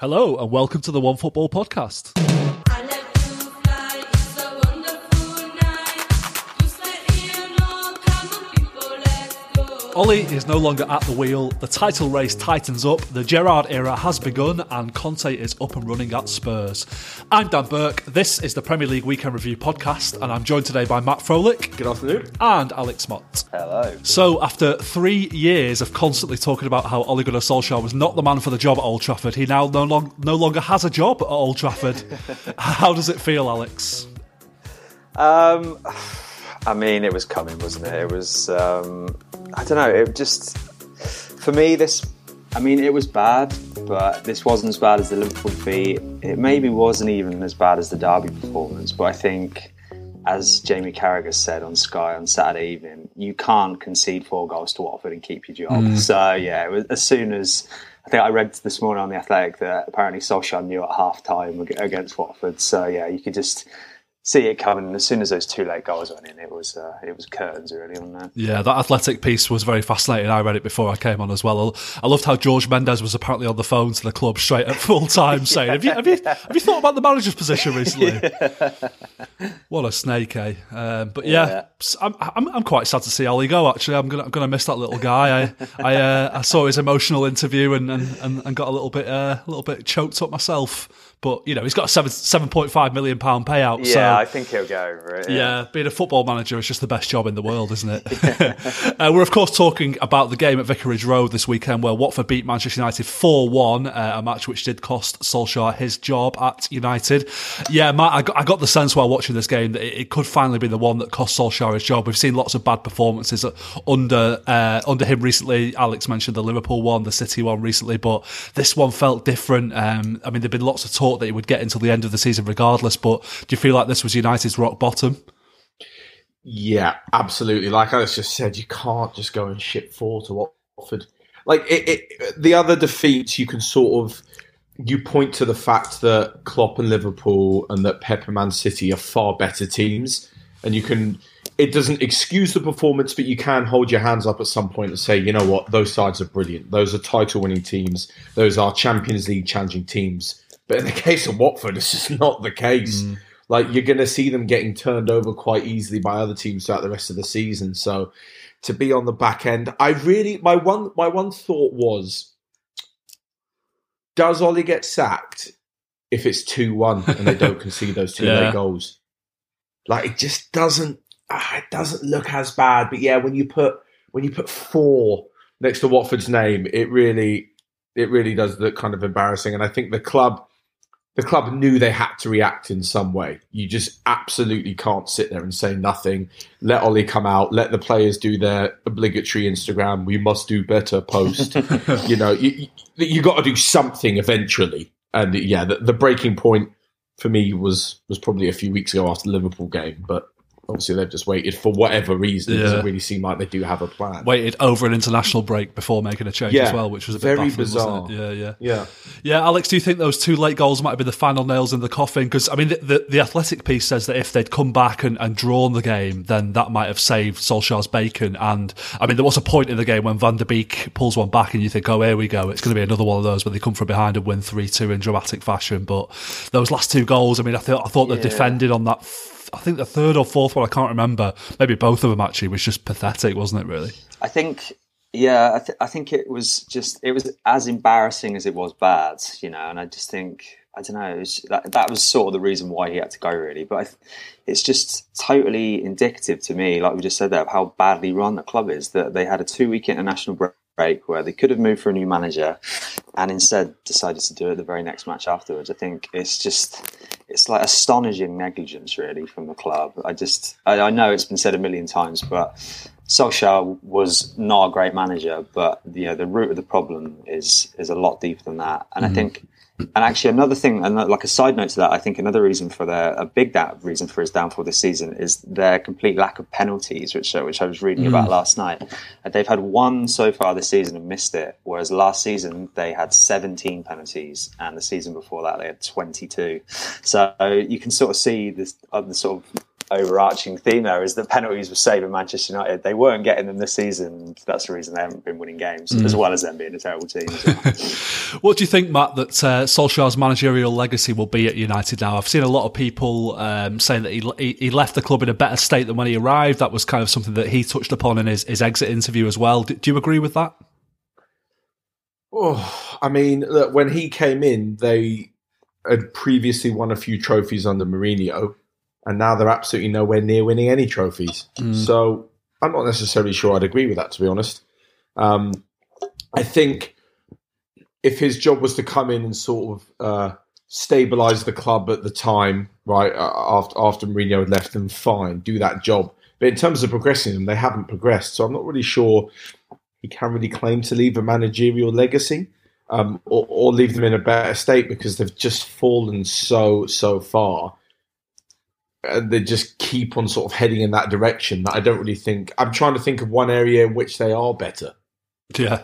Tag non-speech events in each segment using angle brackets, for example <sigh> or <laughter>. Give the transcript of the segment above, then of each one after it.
Hello, and welcome to the OneFootball Podcast. Ollie is no longer at the wheel, the title race tightens up, the Gerrard era has begun, and Conte is up and running at Spurs. I'm Dan Burke, this is the Premier League Weekend Review podcast, and I'm joined today by Matt Frohlich Good afternoon. and Alex Mott. Hello. So, after three years of constantly talking about how Ole Gunnar Solskjaer was not the man for the job at Old Trafford, he now no, long, no longer has a job at Old Trafford. <laughs> how does it feel, Alex? Um, I mean, it was coming, wasn't it? It was. Um, I don't know. It just for me this. I mean, it was bad, but this wasn't as bad as the Liverpool defeat. It maybe wasn't even as bad as the Derby performance, but I think, as Jamie Carragher said on Sky on Saturday evening, you can't concede four goals to Watford and keep your job. Mm. So yeah, it was, as soon as I think I read this morning on the Athletic that apparently Solskjaer knew at half time against Watford. So yeah, you could just see it coming. And as soon as those two late goals went in, it was uh, it was curtains really on that. Yeah, that athletic piece was very fascinating. I read it before I came on as well. I loved how George Mendes was apparently on the phone to the club straight at full time <laughs> saying, have you, have, you, have you thought about the manager's position recently? <laughs> What a snake, eh? Um, but yeah, Yeah. I'm, I'm, I'm quite sad to see Ollie go, actually. I'm going to I'm gonna miss that little guy. I I, uh, I saw his emotional interview and, and, and, and got a little bit uh, a little bit choked up myself. But, you know, he's got a seven, £7.5 million pound payout. Yeah, so I think he'll go over it. yeah, being a football manager is just the best job in the world, isn't it? <laughs> <laughs> uh, we're, of course, talking about the game at Vicarage Road this weekend where Watford beat Manchester United 4 1, uh, a match which did cost Solskjaer his job at United. Yeah, Matt, I got, I got the sense while watching this game that it, it could finally be the one that cost Solskjaer his job. We've seen lots of bad performances under uh, under him recently. Alex mentioned the Liverpool one, the City one recently, but this one felt different. Um, I mean, there'd been lots of talk that he would get until the end of the season regardless, but do you feel like this was United's rock bottom? Yeah, absolutely. Like I just said, you can't just go and ship four to Watford. Like it, it, the other defeats, you can sort of you point to the fact that Klopp and Liverpool and that Pep and Man City are far better teams, and you can. It doesn't excuse the performance, but you can hold your hands up at some point and say, you know what, those sides are brilliant. Those are title-winning teams. Those are Champions League challenging teams. But in the <laughs> case of Watford, it's just not the case. Like you're going to see them getting turned over quite easily by other teams throughout the rest of the season. So to be on the back end, I really my one my one thought was, does Ollie get sacked if it's two one and they don't <laughs> concede those two Yeah. late goals? Like it just doesn't ah, it doesn't look as bad. But yeah, when you put when you put four next to Watford's name, it really it really does look kind of embarrassing. And I think the club the club knew they had to react in some way. You just absolutely can't sit there and say nothing. Let Ollie come out. Let the players do their obligatory Instagram. We must do better post. <laughs> you know, you, you, you got to do something eventually. And yeah, the, the breaking point for me was was probably a few weeks ago after the Liverpool game. But obviously they've just waited for whatever reason. It doesn't really seem like they do have a plan. Waited over an international break before making a change Yeah. as well, which was a bit Very bizarre. it? Yeah, yeah. Yeah. Yeah, Alex, do you think those two late goals might have been the final nails in the coffin? Because, I mean, the, the, the athletic piece says that if they'd come back and, and drawn the game, then that might have saved Solskjaer's bacon. And, I mean, there was a point in the game when Van der Beek pulls one back and you think, oh, here we go. It's going to be another one of those where they come from behind and win 3 2 in dramatic fashion. But those last two goals, I mean, I, thought I thought they defended on that. I think the third or fourth one, I can't remember. Maybe both of them actually was just pathetic, wasn't it, really? I think, yeah, I, th- I think it was just it was as embarrassing as it was bad, you know. And I just think I don't know, was, that that was sort of the reason why he had to go, really. But I, it's just totally indicative to me, like we just said there, of how badly run the club is. That they had a two week international break. Break where they could have moved for a new manager, and instead decided to do it the very next match afterwards. I think it's just it's like astonishing negligence, really, from the club. I just I, I know it's been said a million times, but Solskjaer was not a great manager, but you know the root of the problem is is a lot deeper than that. And I think, and actually another thing, and like a side note to that, I think another reason for their a big da- reason for his downfall this season is their complete lack of penalties, which uh, which I was reading about last night. Uh, They've had one so far this season and missed it, whereas last season they had 17 penalties, and the season before that they had 22. So you can sort of see this uh, the sort of overarching theme there is that penalties were saving Manchester United. They weren't getting them this season. That's the reason they haven't been winning games, as well as them being a terrible team. <laughs> What do you think, Matt, that uh, Solskjaer's managerial legacy will be at United now? I've seen a lot of people um, saying that he, he he left the club in a better state than when he arrived. That was kind of something that he touched upon in his, his exit interview as well. Do, do you agree with that? Oh, I mean, look, when he came in, they had previously won a few trophies under Mourinho, and now they're absolutely nowhere near winning any trophies. So I'm not necessarily sure I'd agree with that, to be honest. Um, I think if his job was to come in and sort of uh, stabilize the club at the time, right after after Mourinho had left them, fine, do that job. But in terms of progressing them, they haven't progressed. So I'm not really sure he can really claim to leave a managerial legacy um, or, or leave them in a better state because they've just fallen so so far. And they just keep on sort of heading in that direction that I don't really think. I'm trying to think of one area in which they are better. Yeah.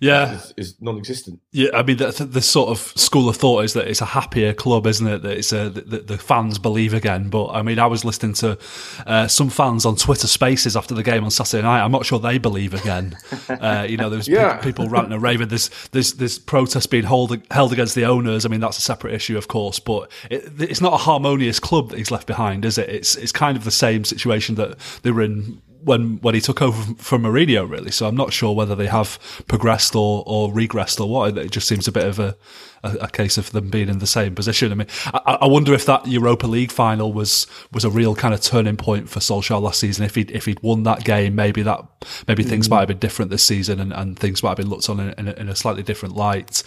Yeah. Is, is non-existent. Yeah, I mean, the, the sort of school of thought is that it's a happier club, isn't it? That it's a that the fans believe again. But I mean, I was listening to uh, some fans on Twitter Spaces after the game on Saturday night. I'm not sure they believe again. <laughs> uh, you know, there's pe- people ranting and raving. There's there's there's protests being held held against the owners. I mean, that's a separate issue, of course. But it, it's not a harmonious club that he's left behind, is it? It's it's kind of the same situation that they were in when when he took over from Mourinho, really. So I'm not sure whether they have progressed or, or regressed or what. It just seems a bit of a, a, a case of them being in the same position. I mean, I, I wonder if that Europa League final was was a real kind of turning point for Solskjaer last season. If he'd if he'd won that game, maybe that maybe things might have been different this season, and, and things might have been looked on in, in, a, in a slightly different light.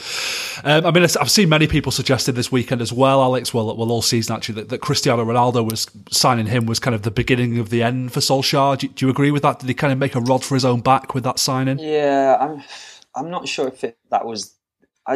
Um, I mean, I've seen many people suggested this weekend as well, Alex. Well, well, all season actually, that, that Cristiano Ronaldo was signing him was kind of the beginning of the end for Solskjaer. Do, do you agree with that? Did he kind of make a rod for his own back with that signing? Yeah, I'm. I'm not sure if it, that was.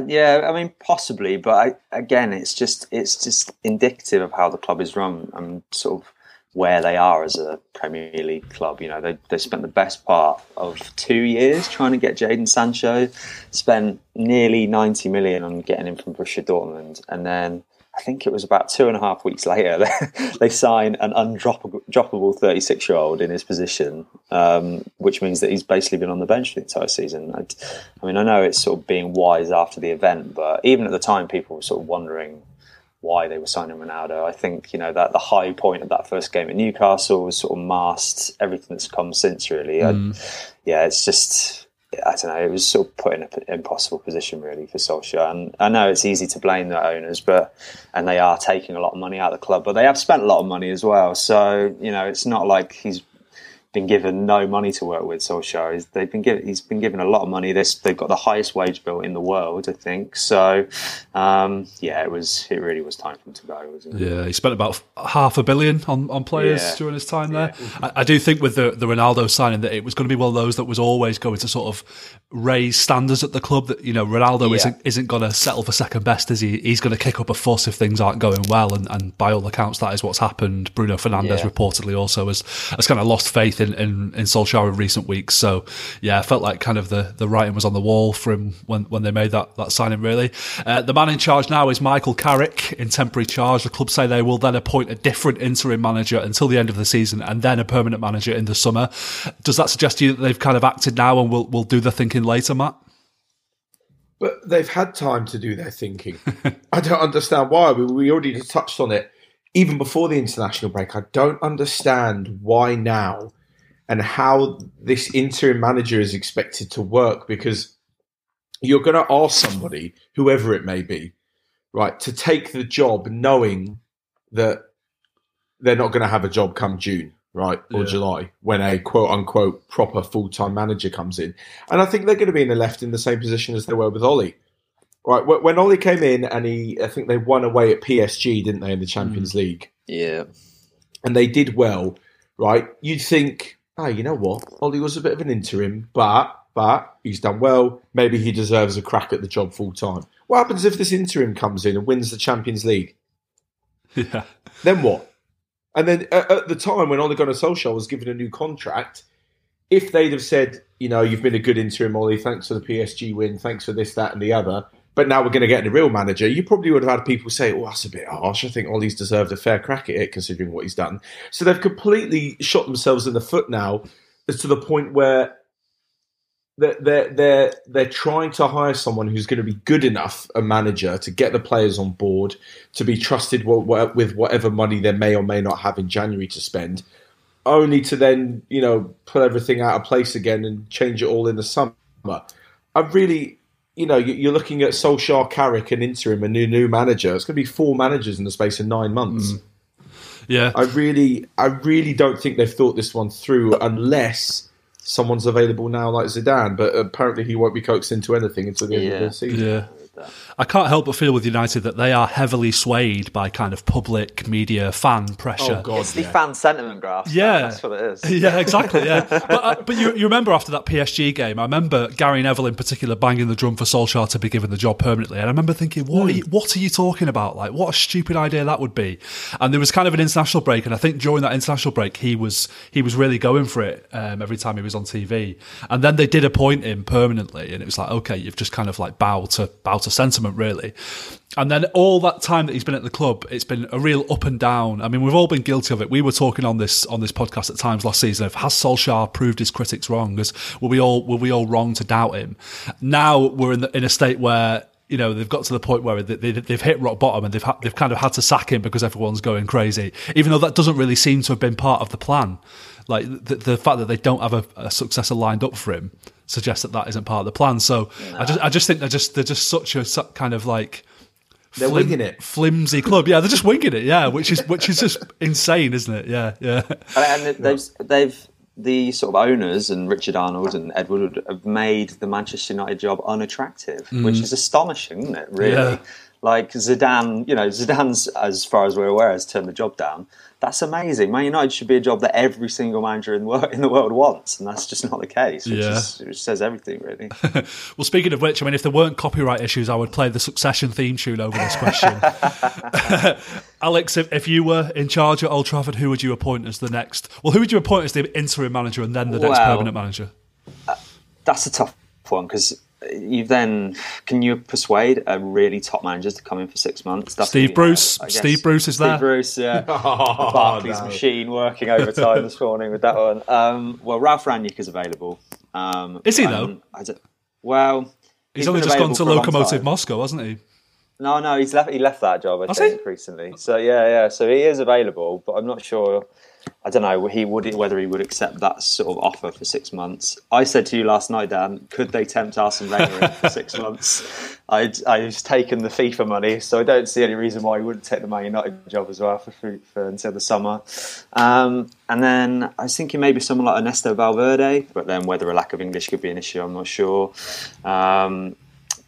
Yeah, I mean, possibly, but I, again, it's just it's just indicative of how the club is run and sort of where they are as a Premier League club. You know, they they spent the best part of two years trying to get Jadon Sancho, spent nearly ninety million on getting him from Borussia Dortmund, and then. I think it was about two and a half weeks later they, <laughs> they sign an undroppable 36 year old in his position, um, which means that he's basically been on the bench for the entire season. I, I mean, I know it's sort of being wise after the event, but even at the time, people were sort of wondering why they were signing Ronaldo. I think you know that the high point of that first game at Newcastle was sort of masked everything that's come since. Really, I, yeah, it's just. I don't know. It was sort of put in an impossible position, really, for Solskjaer. And I know it's easy to blame the owners, but and they are taking a lot of money out of the club, but they have spent a lot of money as well. So you know, it's not like he's been given no money to work with. Solskjaer, He's- they've been given. He's been given a lot of money. This they've got the highest wage bill in the world, I think. So um, yeah, it was. It really was time for him to go, wasn't it? Yeah, he spent about half a billion on, on players Yeah. during his time there. I, I do think with the, the Ronaldo signing that it was going to be one of those that was always going to sort of raise standards at the club. That you know Ronaldo Yeah. isn't isn't going to settle for second best, is he? He's going to kick up a fuss if things aren't going well, and, and by all accounts, that is what's happened. Bruno Fernandes Yeah. reportedly also has has kind of lost faith in in, in Solskjaer in recent weeks. So yeah, I felt like kind of the, the writing was on the wall for him when, when they made that, that signing. Really, uh, the man in charge now is Michael Carrick in temporary charge. The club say they will then appoint a different interim manager until the end of the season, and then a permanent manager in the summer. Does that suggest to you that they've kind of acted now and will will do the thinking later, Matt? But they've had time to do their thinking. <laughs> I don't understand why. We, we already touched on it even before the international break. I don't understand why now and how this interim manager is expected to work because you're going to ask somebody, whoever it may be, right, to take the job knowing that they're not going to have a job come June, right, or Yeah. July when a quote unquote proper full time manager comes in. And I think they're going to be in the left in the same position as they were with Ollie. Right, when Ollie came in and he, I think they won away at PSG, didn't they, in the Champions mm. League? Yeah, and they did well, right? You'd think, oh, you know what? Ollie was a bit of an interim, but but he's done well. Maybe he deserves a crack at the job full time. What happens if this interim comes in and wins the Champions League? <laughs> Yeah, Then what? And then at, at the time when Ole Gunnar Solskjaer was given a new contract, if they'd have said, you know, you've been a good interim, Ollie, thanks for the PSG win, thanks for this, that, and the other, but now we're going to get the real manager. You probably would have had people say, "Oh, that's a bit harsh." I think Ollie's deserved a fair crack at it, considering what he's done. So they've completely shot themselves in the foot now, to the point where they're they're they're, trying to hire someone who's going to be good enough a manager to get the players on board, to be trusted with whatever money they may or may not have in January to spend, only to then you know put everything out of place again and change it all in the summer. I really, you know, you- you're looking at Solskjaer, Carrick, an interim, a new new manager. It's going to be four managers in the space of nine months. Mm. Yeah. I really, I really don't think they've thought this one through unless someone's available now like Zidane. But apparently, he won't be coaxed into anything until the end of the season. Yeah. I can't help but feel with United that they are heavily swayed by kind of public media fan pressure. Oh God, It's the yeah. fan sentiment graph. Yeah. That's what it is. <laughs> Yeah, exactly. Yeah, but uh, but you, you remember after that PSG game, I remember Gary Neville in particular banging the drum for Solskjaer to be given the job permanently, and I remember thinking, what are you, what are you talking about? Like, what a stupid idea that would be. And there was kind of an international break, and I think during that international break, he was he was really going for it um, every time he was on TV. And then they did appoint him permanently, and it was like, okay, you've just kind of like bowed to bow to sentiment, really. And then all that time that he's been at the club, it's been a real up and down. I mean, we've all been guilty of it. We were talking on this on this podcast at times last season of has Solskjaer proved his critics wrong? As were we all were we all wrong to doubt him? Now we're in the, in a state where you know they've got to the point where they, they, they've hit rock bottom and they've ha- they've kind of had to sack him because everyone's going crazy. Even though that doesn't really seem to have been part of the plan. Like the, the fact that they don't have a, a successor lined up for him suggests that that isn't part of the plan. So I just I just think they're just they're just such a su- kind of like They're winging it. flimsy club. Yeah, they're just winging it. Yeah, which is which is just <laughs> insane, isn't it? Yeah, yeah, And they've they've the sort of owners and Richard Arnold and Edward Wood have made the Manchester United job unattractive, mm. which is astonishing, isn't it? Really, Yeah. like Zidane, you know, Zidane's as far as we're aware has turned the job down. That's amazing. Man United should be a job that every single manager in the world, in the world wants, and that's just not the case. Which, Yeah. is, which says everything, really. <laughs> Well, speaking of which, I mean, if there weren't copyright issues, I would play the Succession theme tune over this question. <laughs> <laughs> Alex, if, if you were in charge at Old Trafford, who would you appoint as the next? Well, who would you appoint as the interim manager and then the next permanent manager? Uh, that's a tough one because you then can you persuade a really top manager to come in for six months? That's Steve gonna Bruce. hard, Steve Bruce is Steve there. Bruce, yeah. <laughs> Oh, Barclays no. machine working overtime this morning with that one. Um, well, Ralf Rangnick is available. Um, Is he, and though? I don't- well, He's, only just gone to for a long Lokomotiv. Moscow, hasn't he? No, no, he's left. He left that job. I Has think he? recently. So yeah, yeah. So he is available, but I'm not sure. I don't know. He would whether he would accept that sort of offer for six months. I said to you last night, Dan, could they tempt Arsene Wenger in for six <laughs> months? I'd I've taken the FIFA money, so I don't see any reason why he wouldn't take the Man United job as well for, for, for until the summer. Um, and then I was thinking maybe someone like Ernesto Valverde, but then whether a lack of English could be an issue, I'm not sure. Um,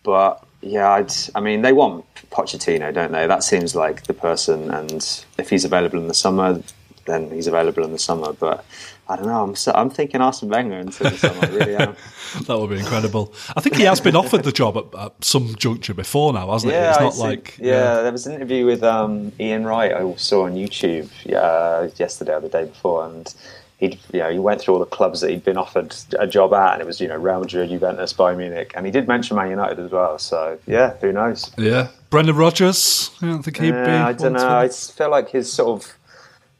but yeah, I'd, I mean, they want Pochettino, don't they? That seems like the person, and if he's available in the summer, then he's available in the summer. But I don't know. I'm so, I'm thinking Arsene Wenger until the summer. I really am. <laughs> That would be incredible. I think he has been offered the job at, at some juncture before now, hasn't Yeah, he? It's not see- like yeah, There was an interview with um, Ian Wright I saw on YouTube uh, yesterday or the day before, and he you know he went through all the clubs that he'd been offered a job at, and it was you know Real Madrid, Juventus, Bayern Munich, and he did mention Man United as well. So yeah, who knows? yeah. Brendan Rodgers, I don't think he'd be. I don't know. I feel like his sort of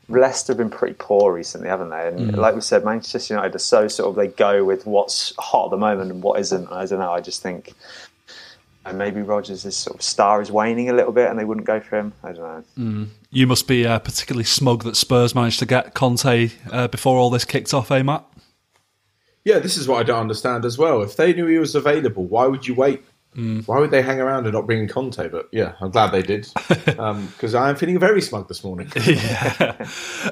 Leicester have been pretty poor recently, haven't they? And like we said, Manchester United are so sort of they go with what's hot at the moment and what isn't. I don't know. I just think and maybe Rodgers' sort of star is waning a little bit, and they wouldn't go for him. I don't know. You must be uh, particularly smug that Spurs managed to get Conte uh, before all this kicked off, eh, Matt? Yeah, this is what I don't understand as well. If they knew he was available, why would you wait? Hmm. Why would they hang around and not bring in Conte? But yeah, I'm glad they did <laughs> because I am feeling very smug this morning. <laughs>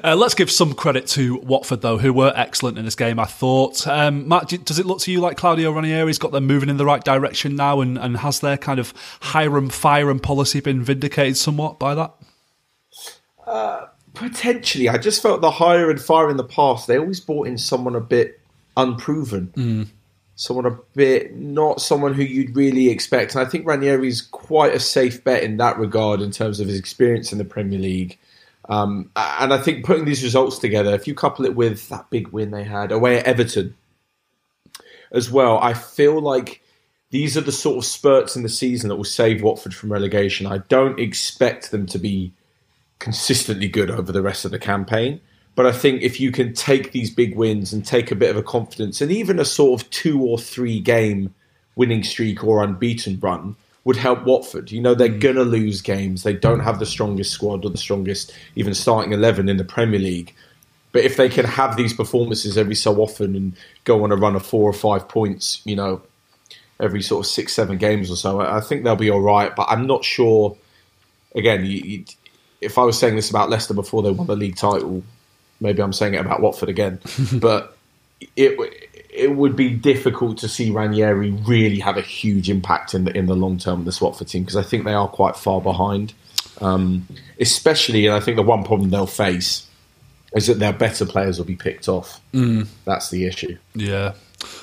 Uh, let's give some credit to Watford, though, who were excellent in this game, I thought. Um, Matt, does it look to you like Claudio Ranieri's got them moving in the right direction now, and, and has their kind of Hiram Firam policy been vindicated somewhat by that? Potentially, I just felt the hire and fire in the past. They always brought in someone a bit unproven, someone a bit not someone who you'd really expect. And I think Ranieri's quite a safe bet in that regard in terms of his experience in the Premier League. Um, and I think putting these results together, if you couple it with that big win they had away at Everton as well, I feel like these are the sort of spurts in the season that will save Watford from relegation. I don't expect them to be consistently good over the rest of the campaign. But I think if you can take these big wins and take a bit of a confidence and even a sort of two or three game winning streak or unbeaten run would help Watford. You know, they're mm. going to lose games. They don't have the strongest squad or the strongest even starting 11 in the Premier League. But if they can have these performances every so often and go on a run of four or five points, you know, every sort of six, seven games or so, I I think they'll be all right. But I'm not sure. Again, you, you, if I was saying this about Leicester before they won the league title, maybe I'm saying it about Watford again. <laughs> but it it would be difficult to see Ranieri really have a huge impact in the in the long term of this Watford team because I think they are quite far behind. Um, especially, and I think the one problem they'll face is that their better players will be picked off. That's the issue. Yeah.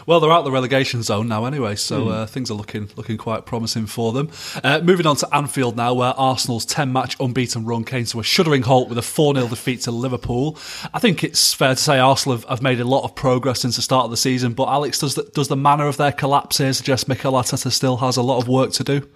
Well, they're out the relegation zone now anyway, so uh, things are looking looking quite promising for them. Uh, moving on to Anfield now, where Arsenal's 10 match unbeaten run came to a shuddering halt with a 4 0 defeat to Liverpool. I think it's fair to say Arsenal have, have made a lot of progress since the start of the season, but Alex, does the, does the manner of their collapse here suggest Mikel Arteta still has a lot of work to do?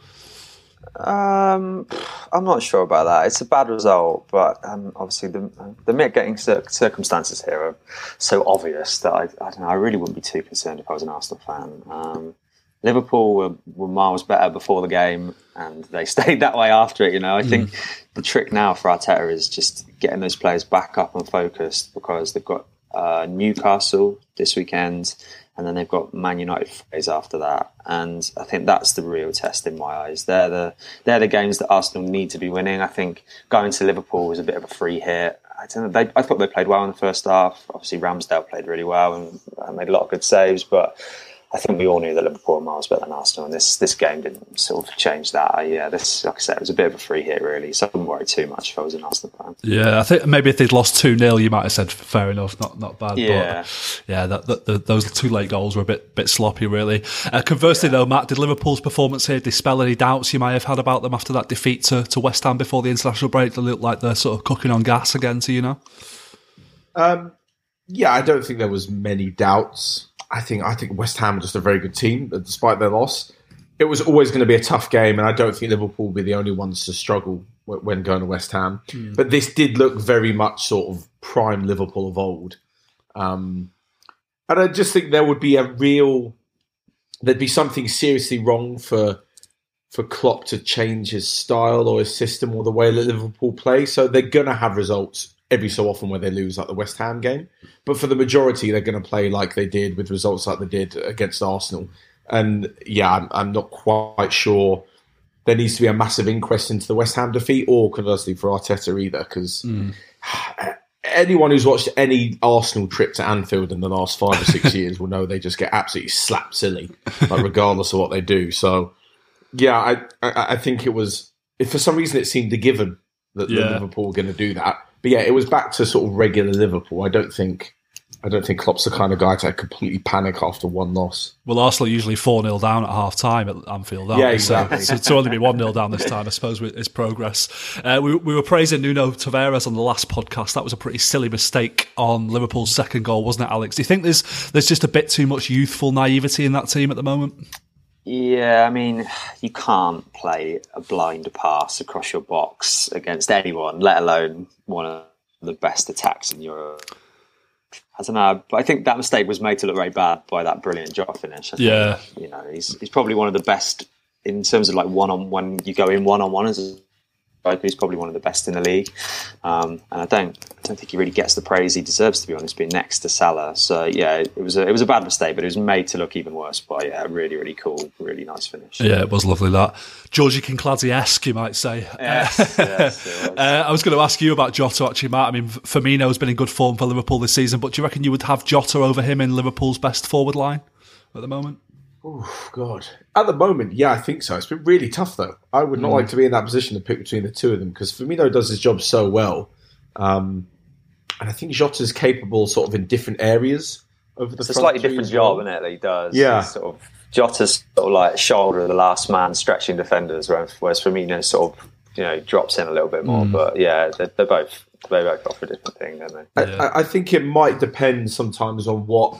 Um, I'm not sure about that. It's a bad result, but um, obviously the the mitigating cir- circumstances here are so obvious that I, I don't know. I really wouldn't be too concerned if I was an Arsenal fan. Um, Liverpool were, were miles better before the game, and they <laughs> stayed that way after it. You know, I think the trick now for Arteta is just getting those players back up and focused because they've got uh, Newcastle this weekend, and then they've got Man United phase after that. And I think that's the real test in my eyes. They're the they're the games that Arsenal need to be winning. I think going to Liverpool was a bit of a free hit. I don't know. They, I thought they played well in the first half. Obviously, Ramsdale played really well and made a lot of good saves, but. I think we all knew that Liverpool were miles better than Arsenal, and this this game didn't sort of change that. Uh, yeah, this like I said, it was a bit of a free hit, really. So I wouldn't worry too much if I was an Arsenal fan. Yeah, I think maybe if they'd lost 2 0, you might have said fair enough, not not bad. Yeah. But yeah, that, that, the, those two late goals were a bit bit sloppy, really. Uh, conversely, though, Matt, did Liverpool's performance here dispel any doubts you might have had about them after that defeat to, to West Ham before the international break? They look like they're sort of cooking on gas again, to you know? Um, yeah, I don't think there was many doubts. I think I think West Ham are just a very good team, despite their loss. It was always going to be a tough game, and I don't think Liverpool will be the only ones to struggle when going to West Ham. But this did look very much sort of prime Liverpool of old. Um, and I just think there would be a real, there'd be something seriously wrong for for Klopp to change his style or his system or the way that Liverpool play. So they're going to have results every so often where they lose, like the West Ham game. But for the majority, they're going to play like they did with results like they did against Arsenal. And yeah, I'm, I'm not quite sure there needs to be a massive inquest into the West Ham defeat, or conversely for Arteta either, because mm. <sighs> anyone who's watched any Arsenal trip to Anfield in the last five or six <laughs> years will know they just get absolutely slapped silly, like regardless of what they do. So yeah, I, I I think it was if for some reason it seemed a given that, that Liverpool were going to do that. But yeah, it was back to sort of regular Liverpool. I don't think I don't think Klopp's the kind of guy to completely panic after one loss. Well, Arsenal are usually 4 0 down at half time at Anfield, Yeah, exactly. So, so to only be 1 0 down this time, I suppose, is progress. Uh, we, we were praising Nuno Tavares on the last podcast. That was a pretty silly mistake on Liverpool's second goal, wasn't it, Alex? Do you think there's, there's just a bit too much youthful naivety in that team at the moment? Yeah, I mean, <sighs> you can't play a blind pass across your box against anyone, let alone one of the best attacks in Europe. I don't know, but I think that mistake was made to look very bad by that brilliant Jota finish. I think, Yeah. you know, he's he's probably one of the best in terms of like one on one. You go in one on one as he's probably one of the best in the league. Um, and I don't I don't think he really gets the praise he deserves to be honest, being next to Salah. So yeah, it was a, it was a bad mistake, but it was made to look even worse by yeah, a really really cool, really nice finish. Yeah, it was lovely that. Georgi Kinkladze esque, you might say. Yes, <laughs> yes, was. Uh, I was going to ask you about Jota, actually, Matt. I mean, F- Firmino's been in good form for Liverpool this season, but do you reckon you would have Jota over him in Liverpool's best forward line at the moment? Oh God! At the moment, yeah, I think so. It's been really tough though. I would not like to be in that position to pick between the two of them because Firmino does his job so well, um, and I think Jota's capable, sort of in different areas over the. It's a slightly different as well. job, isn't it? That he does. Yeah. He's sort of Jota's sort of like shoulder of the last man, stretching defenders, whereas whereas Firmino sort of you know drops in a little bit more. But yeah, they're, they're both they both offer a different thing, don't they? I, I- I think it might depend sometimes on what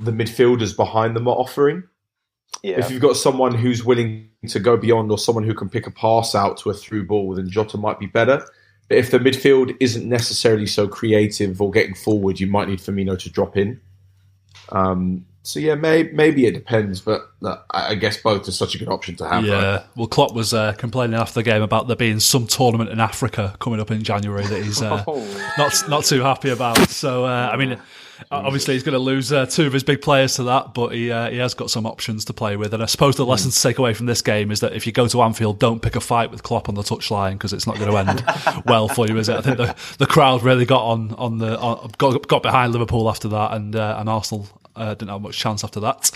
the midfielders behind them are offering. Yeah, If you've got someone who's willing to go beyond or someone who can pick a pass out to a through ball, then Jota might be better. But if the midfield isn't necessarily so creative or getting forward, you might need Firmino to drop in. Um, so yeah, may, maybe it depends, but uh, I I guess both are such a good option to have. Yeah, right? well, Klopp was uh, complaining after the game about there being some tournament in Africa coming up in January that he's uh, <laughs> not not too happy about. So, uh, I mean, obviously he's going to lose uh, two of his big players to that, but he uh, he has got some options to play with. And I suppose the lesson to take away from this game is that if you go to Anfield, don't pick a fight with Klopp on the touchline because it's not going to end <laughs> well for you, is it? I think the the crowd really got on on the on, got got behind Liverpool after that, and uh, and Arsenal uh, didn't have much chance after that.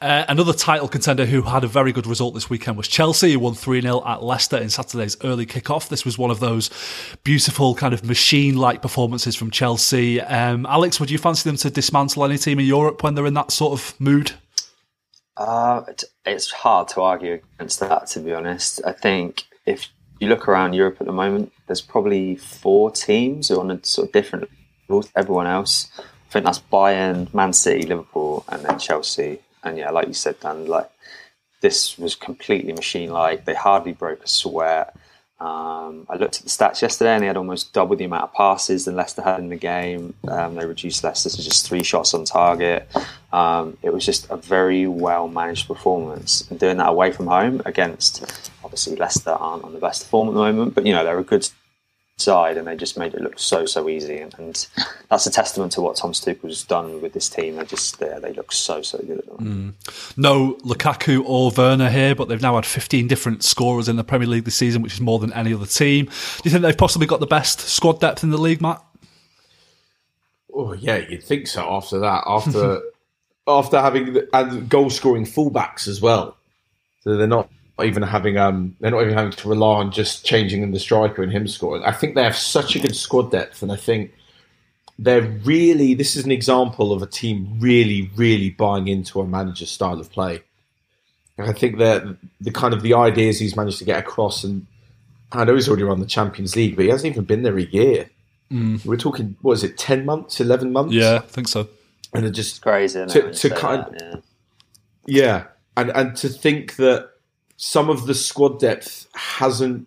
Uh, another title contender who had a very good result this weekend was Chelsea, who won 3 0 at Leicester in Saturday's early kickoff. This was one of those beautiful, kind of machine like performances from Chelsea. Um, Alex, would you fancy them to dismantle any team in Europe when they're in that sort of mood? Uh, it's hard to argue against that, to be honest. I think if you look around Europe at the moment, there's probably four teams who are on a sort of different level to everyone else. I think that's Bayern, Man City, Liverpool, and then Chelsea. And yeah, like you said, Dan, like this was completely machine-like. They hardly broke a sweat. Um, I looked at the stats yesterday, and they had almost double the amount of passes than Leicester had in the game. Um, they reduced Leicester to just three shots on target. Um, it was just a very well managed performance, and doing that away from home against obviously Leicester aren't on the best form at the moment, but you know they're a good side, and they just made it look so so easy, and, and that's a testament to what Tom Tuchel's done with this team. They just they, they look so so good at the moment. No Lukaku or Werner here, but they've now had 15 different scorers in the Premier League this season, which is more than any other team. Do you think they've possibly got the best squad depth in the league, Matt? Oh yeah, you'd think so. After that, after <laughs> after having the, and goal scoring fullbacks as well, so they're not even having um they're not even having to rely on just changing in the striker and him scoring. I think they have such a good squad depth, and I think they're really this is an example of a team really really buying into a manager's style of play. And I think that the kind of the ideas he's managed to get across, and I know he's already won the Champions League, but he hasn't even been there a year. We're talking, what is it, 10 months, 11 months? Yeah, I think so. And it just, It's crazy To- to kind- that, yeah. yeah. And, and to think that some of the squad depth hasn't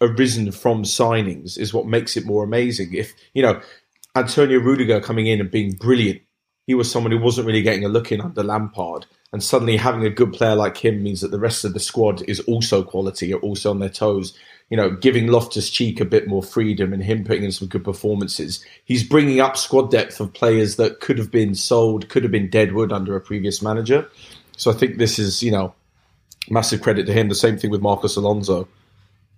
arisen from signings is what makes it more amazing. If, you know, Antonio Rudiger coming in and being brilliant, he was someone who wasn't really getting a look in under Lampard. And suddenly having a good player like him means that the rest of the squad is also quality, are also on their toes. You know, giving Loftus Cheek a bit more freedom and him putting in some good performances. He's bringing up squad depth of players that could have been sold, could have been deadwood under a previous manager. So I think this is, you know, massive credit to him. The same thing with Marcos Alonso.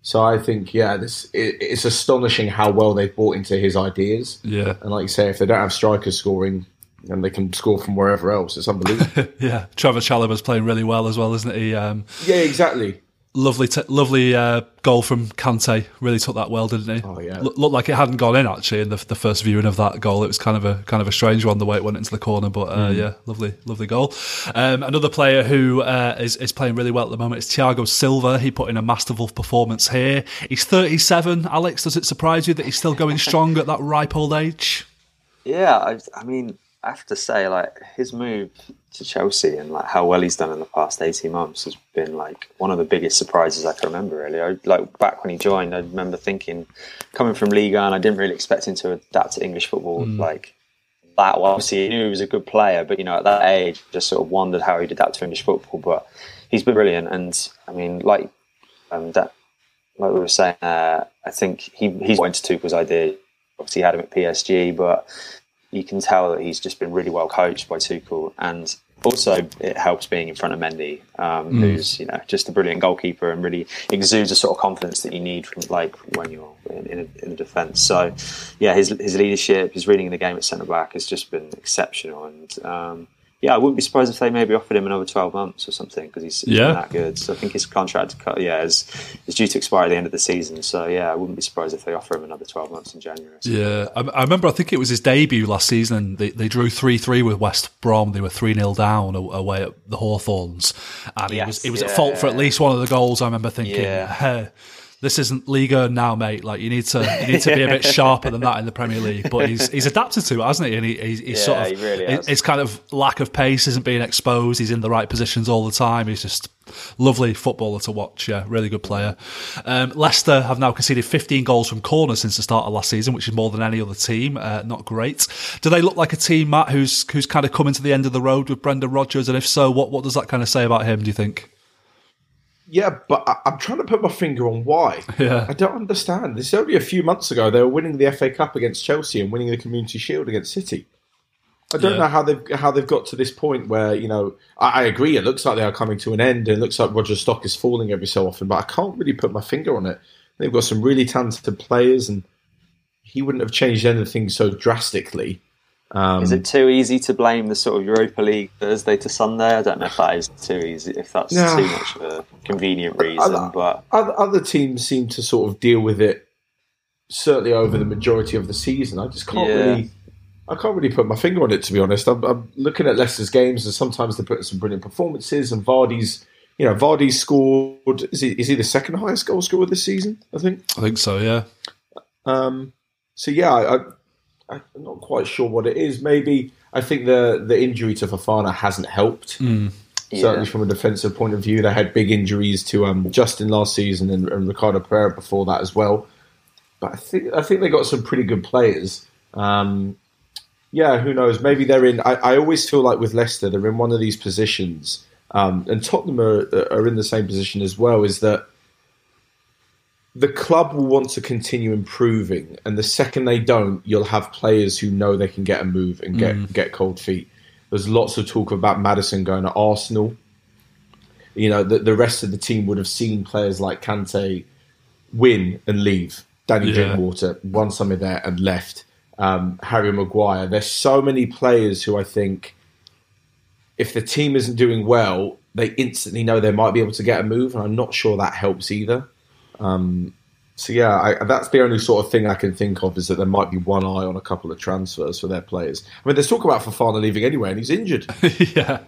So I think, yeah, this it, it's astonishing how well they've bought into his ideas. Yeah. And like you say, if they don't have strikers scoring, and they can score from wherever else, it's unbelievable. <laughs> Yeah, Trevoh Chalobah's playing really well as well, isn't he? Um, yeah, exactly. Lovely, t- lovely uh, goal from Kante. Really took that well, didn't he? Oh, yeah. Look- looked like it hadn't gone in actually in the, the first viewing of that goal. It was kind of a kind of a strange one the way it went into the corner, but uh, yeah, lovely, lovely goal. Um, another player who uh, is is playing really well at the moment is Thiago Silva. He put in a masterful performance here. He's 37. Alex, does it surprise you that he's still going <laughs> strong at that ripe old age? Yeah, I, I mean, I have to say, like his move to Chelsea and like how well he's done in the past eighteen months has been like one of the biggest surprises I can remember. Really, I, like back when he joined, I remember thinking, coming from Liga, and I didn't really expect him to adapt to English football like that. Well, obviously, he knew he was a good player, but you know, at that age, just sort of wondered how he'd adapt to English football. But he's been brilliant, and I mean, like um, that, like we were saying, uh, I think he he's into Tuchel's idea. Obviously, he had him at PSG, but you can tell that he's just been really well coached by Tuchel, and also it helps being in front of Mendy, um, who's you know just a brilliant goalkeeper and really exudes a sort of confidence that you need from like when you're in, in, a, in a defence. So, yeah, his his leadership, his reading of the game at centre back has just been exceptional, and um, yeah, I wouldn't be surprised if they maybe offered him another twelve months or something because he's, he's Yeah. that good. So I think his contract, yeah, is is due to expire at the end of the season. So yeah, I wouldn't be surprised if they offer him another twelve months in January. Yeah, I, I remember. I think it was his debut last season. And they they drew three three with West Brom. They were three 0 down away at the Hawthorns, and he Yes, was he was at yeah, fault for at least one of the goals. I remember thinking, Yeah. "Hey, this isn't Liga now, mate. Like you need to you need to be a bit <laughs> sharper than that in the Premier League. But he's he's adapted to it, hasn't he? And he, he's, he's sort of he really his kind of lack of pace isn't being exposed. He's in the right positions all the time. He's just lovely footballer to watch. Yeah, really good player. Um, Leicester have now conceded 15 goals from corners since the start of last season, which is more than any other team. Uh, not great. Do they look like a team, Matt, who's who's kind of coming to the end of the road with Brendan Rodgers? And if so, what what does that kind of say about him? Do you think? Yeah, but I, I'm trying to put my finger on why. Yeah. I don't understand. This is only a few months ago they were winning the FA Cup against Chelsea and winning the Community Shield against City. I don't Yeah. know how they've how they've got to this point where you know I, I agree. It looks like they are coming to an end, and it looks like Rodgers' stock is falling every so often. But I can't really put my finger on it. They've got some really talented players, and he wouldn't have changed anything so drastically. Um, Is it too easy to blame the sort of Europa League Thursday to Sunday? I don't know if that is too easy, if that's No. too much of a convenient reason. I- But other, other teams seem to sort of deal with it certainly over the majority of the season. I just can't Yeah. really, I can't really put my finger on it to be honest. I'm, I'm looking at Leicester's games and sometimes they put putting some brilliant performances. And Vardy's, you know, Vardy's scored. Is he, is he the second highest goal scorer this season? I think. I think so. Yeah. Um, so yeah, I, I, I'm not quite sure what it is. Maybe I think the the injury to Fofana hasn't helped. Hmm. Certainly Yeah. from a defensive point of view, they had big injuries to um, Justin last season and, and Ricardo Pereira before that as well. But I think I think they got some pretty good players. Um, yeah, who knows? Maybe they're in. I, I always feel like with Leicester, they're in one of these positions, um, and Tottenham are, are in the same position as well. Is that the club will want to continue improving, and the second they don't, you'll have players who know they can get a move and get get cold feet. There's lots of talk about Maddison going to Arsenal. You know, the, the rest of the team would have seen players like Kante win and leave. Danny Yeah. Drinkwater won some of there and left. Um, Harry Maguire. There's so many players who I think, if the team isn't doing well, they instantly know they might be able to get a move, and I'm not sure that helps either. Um, so yeah, I, that's the only sort of thing I can think of is that there might be one eye on a couple of transfers for their players. I mean, there's talk about Fofana leaving anyway, and he's injured. <laughs> yeah,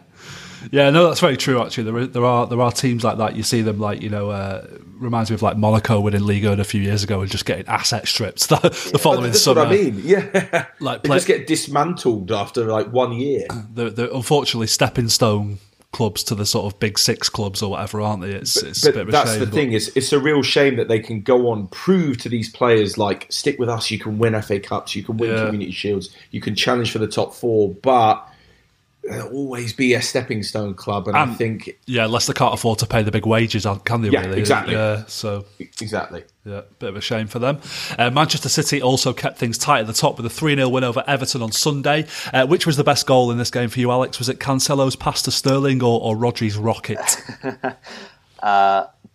yeah. No, that's very true. Actually, there are, there are there are teams like that. You see them like you know uh, reminds me of like Monaco winning Liga a few years ago and just getting asset stripped <laughs> the, the following That's summer. what I mean. Yeah, Like <laughs> they play- just get dismantled after like one year. The, the unfortunately stepping stone clubs to the sort of big six clubs or whatever, aren't they? It's it's a bit But of a that's shame. the but- thing. It's it's a real shame that they can go on prove to these players like stick with us. You can win FA Cups. You can win Yeah. Community Shields. You can challenge for the top four, but always be a stepping stone club. And I think Yeah, Leicester can't afford to pay the big wages, can they? Yeah, really? exactly. Yeah, so exactly. Yeah, bit of a shame for them. Uh, Manchester City also kept things tight at the top with a 3 0 win over Everton on Sunday. Uh, which was the best goal in this game for you, Alex? Was it Cancelo's pass to Sterling or, or Rodri's rocket? <laughs>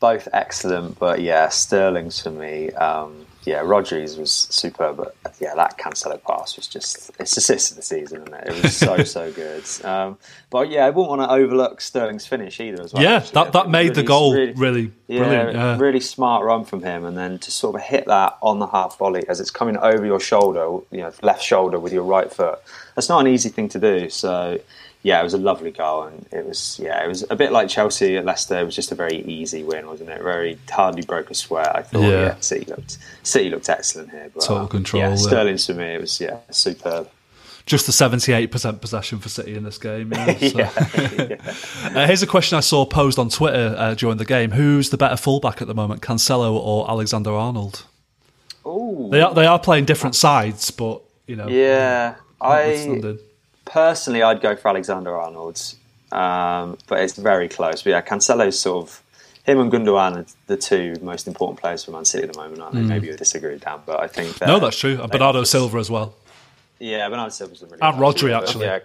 both excellent, but yeah, Sterling's for me. Um, yeah, Rodriguez was superb, but yeah, that Cancelo pass was just it's assist of the season, isn't it? It was so <laughs> so good. Um, but yeah, I wouldn't want to overlook Sterling's finish either. As well. yeah, actually. That, that made the goal really- really, Yeah, brilliant. Yeah. really smart run from him, and then to sort of hit that on the half volley as it's coming over your shoulder, you know, left shoulder with your right foot. That's not an easy thing to do. So, yeah, it was a lovely goal, and it was yeah, it was a bit like Chelsea at Leicester. It was just a very easy win, wasn't it? Very hardly broke a sweat. I thought Yeah. yeah, City looked City looked excellent here. But, Total um, control, Yeah, yeah. Sterling's for me. It was yeah, superb. Just the 78% possession for City in this game. Yeah, <laughs> so. yeah. <laughs> Uh, here's a question I saw posed on Twitter uh, during the game. Who's the better fullback at the moment, Cancelo or Alexander Arnold? Oh, They are, they are playing different sides, but, you know. Yeah, I. personally, I'd go for Alexander Arnold, um, but it's very close. But yeah, Cancelo's sort of him and Gundogan are the two most important players for Man City at the moment, aren't they? Maybe you disagree, Dan, but I think. No, that's true. And Bernardo Silva as well. Yeah, Bernardo Silva's really And good Rodri, actually. Yeah.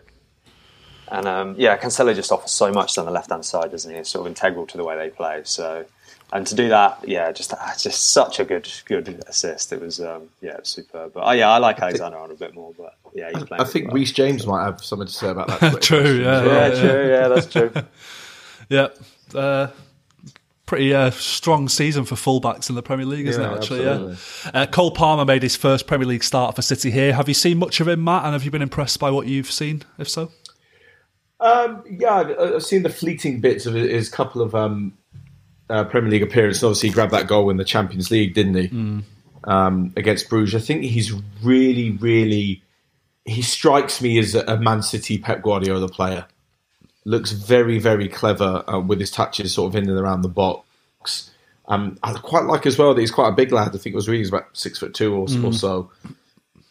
And um, yeah, Cancelo just offers so much on the left hand side, doesn't he? It's sort of integral to the way they play. So, and to do that, yeah, just ah, just such a good good assist. It was um, yeah, it was superb. But oh, yeah, I like Alexander Arnold a bit more. But yeah, he's playing. I think really well. Reece James might have something to say about that. <laughs> Twitter True, yeah, well. Yeah, yeah. true. Yeah, that's true. <laughs> Yeah. Uh, pretty uh, strong season for fullbacks in the Premier League, isn't Yeah, it? Actually, absolutely. yeah. Uh, Cole Palmer made his first Premier League start for City here. Have you seen much of him, Matt? And have you been impressed by what you've seen? If so, Um, yeah, I've, I've seen the fleeting bits of his couple of um, uh, Premier League appearance. Obviously, he grabbed that goal in the Champions League, didn't he? Um, against Bruges. I think he's really, really. He strikes me as a Man City Pep Guardiola player. Looks very, very clever uh, with his touches, sort of in and around the box. Um, I quite like as well that he's quite a big lad. I think it was really he's about six foot two or, or so.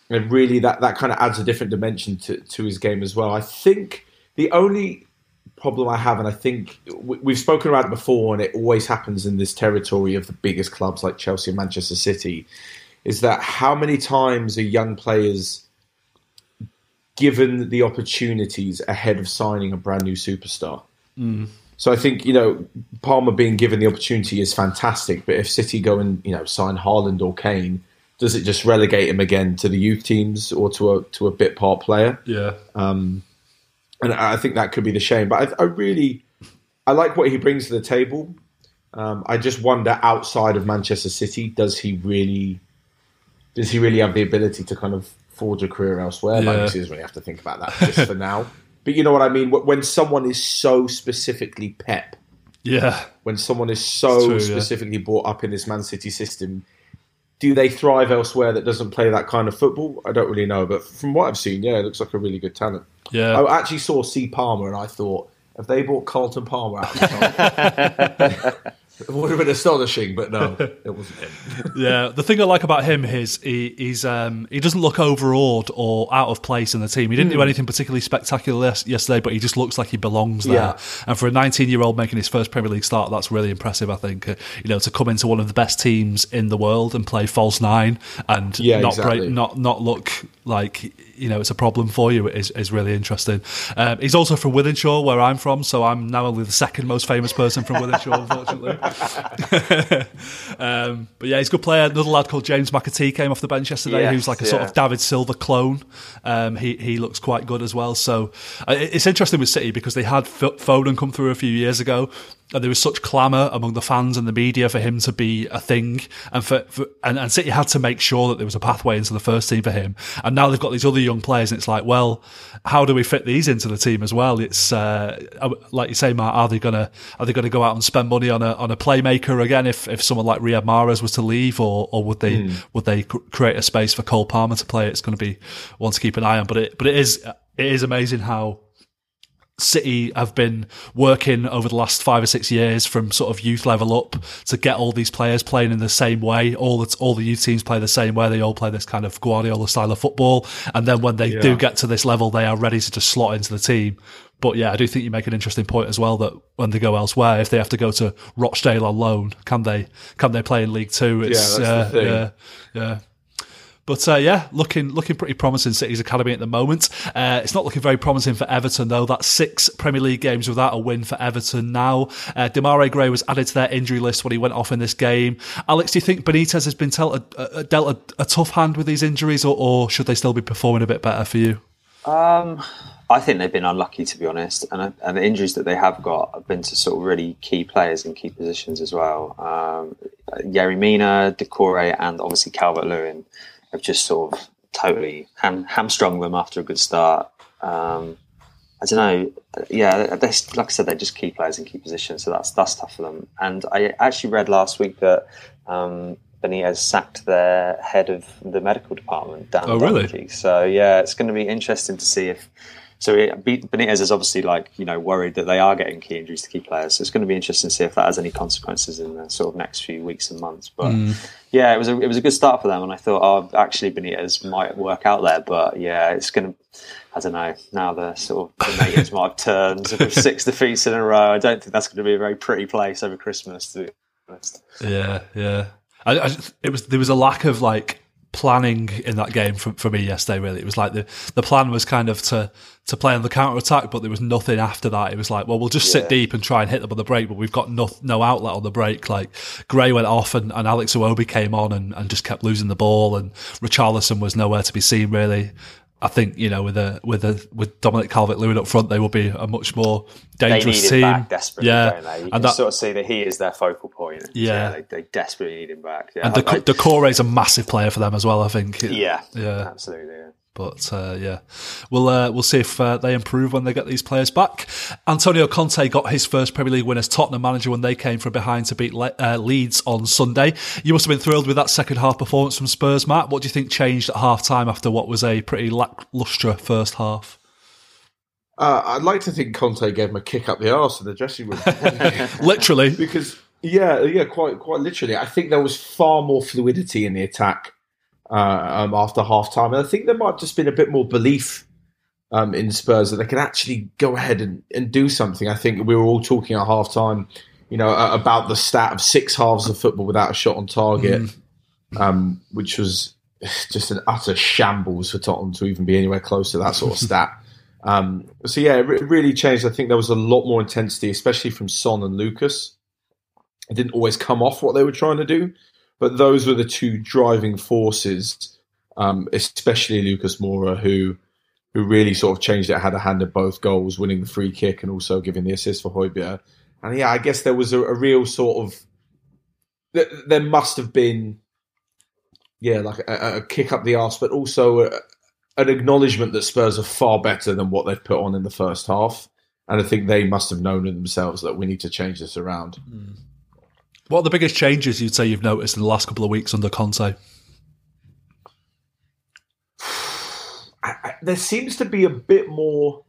And really, that, that kind of adds a different dimension to, to his game as well. I think the only problem I have, and I think we- we've spoken about it before, and it always happens in this territory of the biggest clubs like Chelsea and Manchester City, is that how many times are young players given the opportunities ahead of signing a brand new superstar? Mm. So I think you know Palmer being given the opportunity is fantastic, but if City go and you know sign Haaland or Kane, does it just relegate him again to the youth teams or to a to a bit part player? Yeah. Um, and I think that could be the shame. But I, I really, I like what he brings to the table. Um, I just wonder, outside of Manchester City, does he really, does he really have the ability to kind of forge a career elsewhere? Yeah. Like, he doesn't really have to think about that just for now. <laughs> But you know what I mean? When someone is so specifically Pep, Yeah. when someone is so true, yeah. specifically brought up in this Man City system, do they thrive elsewhere that doesn't play that kind of football? I don't really know, but from what I've seen, yeah, it looks like a really good talent. Yeah. I actually saw C Palmer and I thought, have they bought Carlton Palmer out? <laughs> <laughs> of the top? it would have been astonishing, but no, it wasn't him. <laughs> Yeah, the thing I like about him is he, he's um, he doesn't look overawed or out of place in the team. He didn't Hmm. do anything particularly spectacular yes- yesterday, but he just looks like he belongs there. Yeah. And for a 19 year old making his first Premier League start, that's really impressive. I think uh, you know to come into one of the best teams in the world and play false nine and Yeah, not exactly. break, not not look like you know it's a problem for you is is really interesting. Um, he's also from Wythenshawe, where I'm from, so I'm now only the second most famous person from Wythenshawe, <laughs> unfortunately. <laughs> Um, but yeah, he's a good player. Another lad called James McAtee came off the bench yesterday, Yes, who's like a sort of David Silva clone. Um, he he looks quite good as well. So uh, it's interesting with City because they had F- Foden come through a few years ago. And there was such clamour among the fans and the media for him to be a thing, and for, for and, and City had to make sure that there was a pathway into the first team for him. And now they've got these other young players, and it's like, well, how do we fit these into the team as well? It's uh, like you say, Matt. Are they gonna are they gonna go out and spend money on a on a playmaker again if, if someone like Riyad Mahrez was to leave, or or would they would they create a space for Cole Palmer to play? It's going to be one to keep an eye on. But it but it is it is amazing how City have been working over the last five or six years from sort of youth level up to get all these players playing in the same way. All the, all the youth teams play the same way. They all play this kind of Guardiola style of football. And then when they do get to this level, they are ready to just slot into the team. But yeah, I do think you make an interesting point as well that when they go elsewhere, if they have to go to Rochdale on loan, can they, can they play in League Two? It's, that's the uh, thing. yeah, yeah. But uh, yeah, looking looking pretty promising City's academy at the moment. Uh, it's not looking very promising for Everton though. That's six Premier League games without a win for Everton now. Uh, Demarai Gray was added to their injury list when he went off in this game. Alex, do you think Benitez has been dealt a, a, dealt a, a tough hand with these injuries, or, or should they still be performing a bit better for you? Um, I think they've been unlucky to be honest, and, and the injuries that they have got have been to sort of really key players in key positions as well. Um, Yerry Mina, Doucouré, and obviously Calvert Lewin have just sort of totally ham- hamstrung them after a good start. Um, I don't know. Yeah, they, like I said, they're just key players in key positions, so that's that's tough for them. And I actually read last week that um, Benitez sacked their head of the medical department down. Oh, really? So yeah, it's going to be interesting to see if. So Benitez is obviously like you know worried that they are getting key injuries to key players. So it's going to be interesting to see if that has any consequences in the sort of next few weeks and months. But mm. yeah, it was a it was a good start for them, and I thought, oh, actually Benitez might work out there. But yeah, it's going to. I don't know. Now the sort of the natives might <laughs> have turned with six defeats in a row. I don't think that's going to be a very pretty place over Christmas. To be honest. Yeah, yeah. I, I, just- it was there was a lack of like planning in that game for, for me yesterday. Really, it was like the the plan was kind of to to play on the counter attack, but there was nothing after that. It was like, well, we'll just sit deep and try and hit them on the break, but we've got no no outlet on the break. Like Gray went off and, and Alex Iwobi came on and, and just kept losing the ball, and Richarlison was nowhere to be seen really. I think you know with a with a with Dominic Calvert Lewin up front, they will be a much more They need dangerous him team. back desperately, yeah, don't they? You and can that, sort of see that he is their focal point. Yeah. they, they desperately need him back. Yeah, and I- Doucouré is a massive player for them as well. I think. yeah, yeah. absolutely. Yeah. But uh, yeah, we'll uh, we'll see if uh, they improve when they get these players back. Antonio Conte got his first Premier League win as Tottenham manager when they came from behind to beat Le- uh, Leeds on Sunday. You must have been thrilled with that second half performance from Spurs, Matt. What do you think changed at half time after what was a pretty lacklustre first half? Uh, I'd like to think Conte gave him a kick up the arse in the dressing room. <laughs> Literally, <laughs> because yeah, yeah, quite quite literally. I think there was far more fluidity in the attack um, after half time, and I think there might have just been a bit more belief um, in Spurs that they could actually go ahead and, and do something. I think we were all talking at half time, you know, uh, about the stat of six halves of football without a shot on target, um, which was <sighs> just an utter shambles for Tottenham to even be anywhere close to that sort of <laughs> stat. Um, so yeah, it re- really changed. I think there was a lot more intensity, especially from Son and Lucas. It didn't always come off what they were trying to do, but those were the two driving forces, um, especially Lucas Moura, who who really sort of changed it. Had a hand in both goals, winning the free kick and also giving the assist for Højbjerg. And yeah, I guess there was a, a real sort of th- there must have been yeah, like a, a kick up the arse, but also a, an acknowledgement that Spurs are far better than what they've put on in the first half. And I think they must have known in themselves that we need to change this around. What are the biggest changes you'd say you've noticed in the last couple of weeks under Conte? I, I, there seems to be a bit more,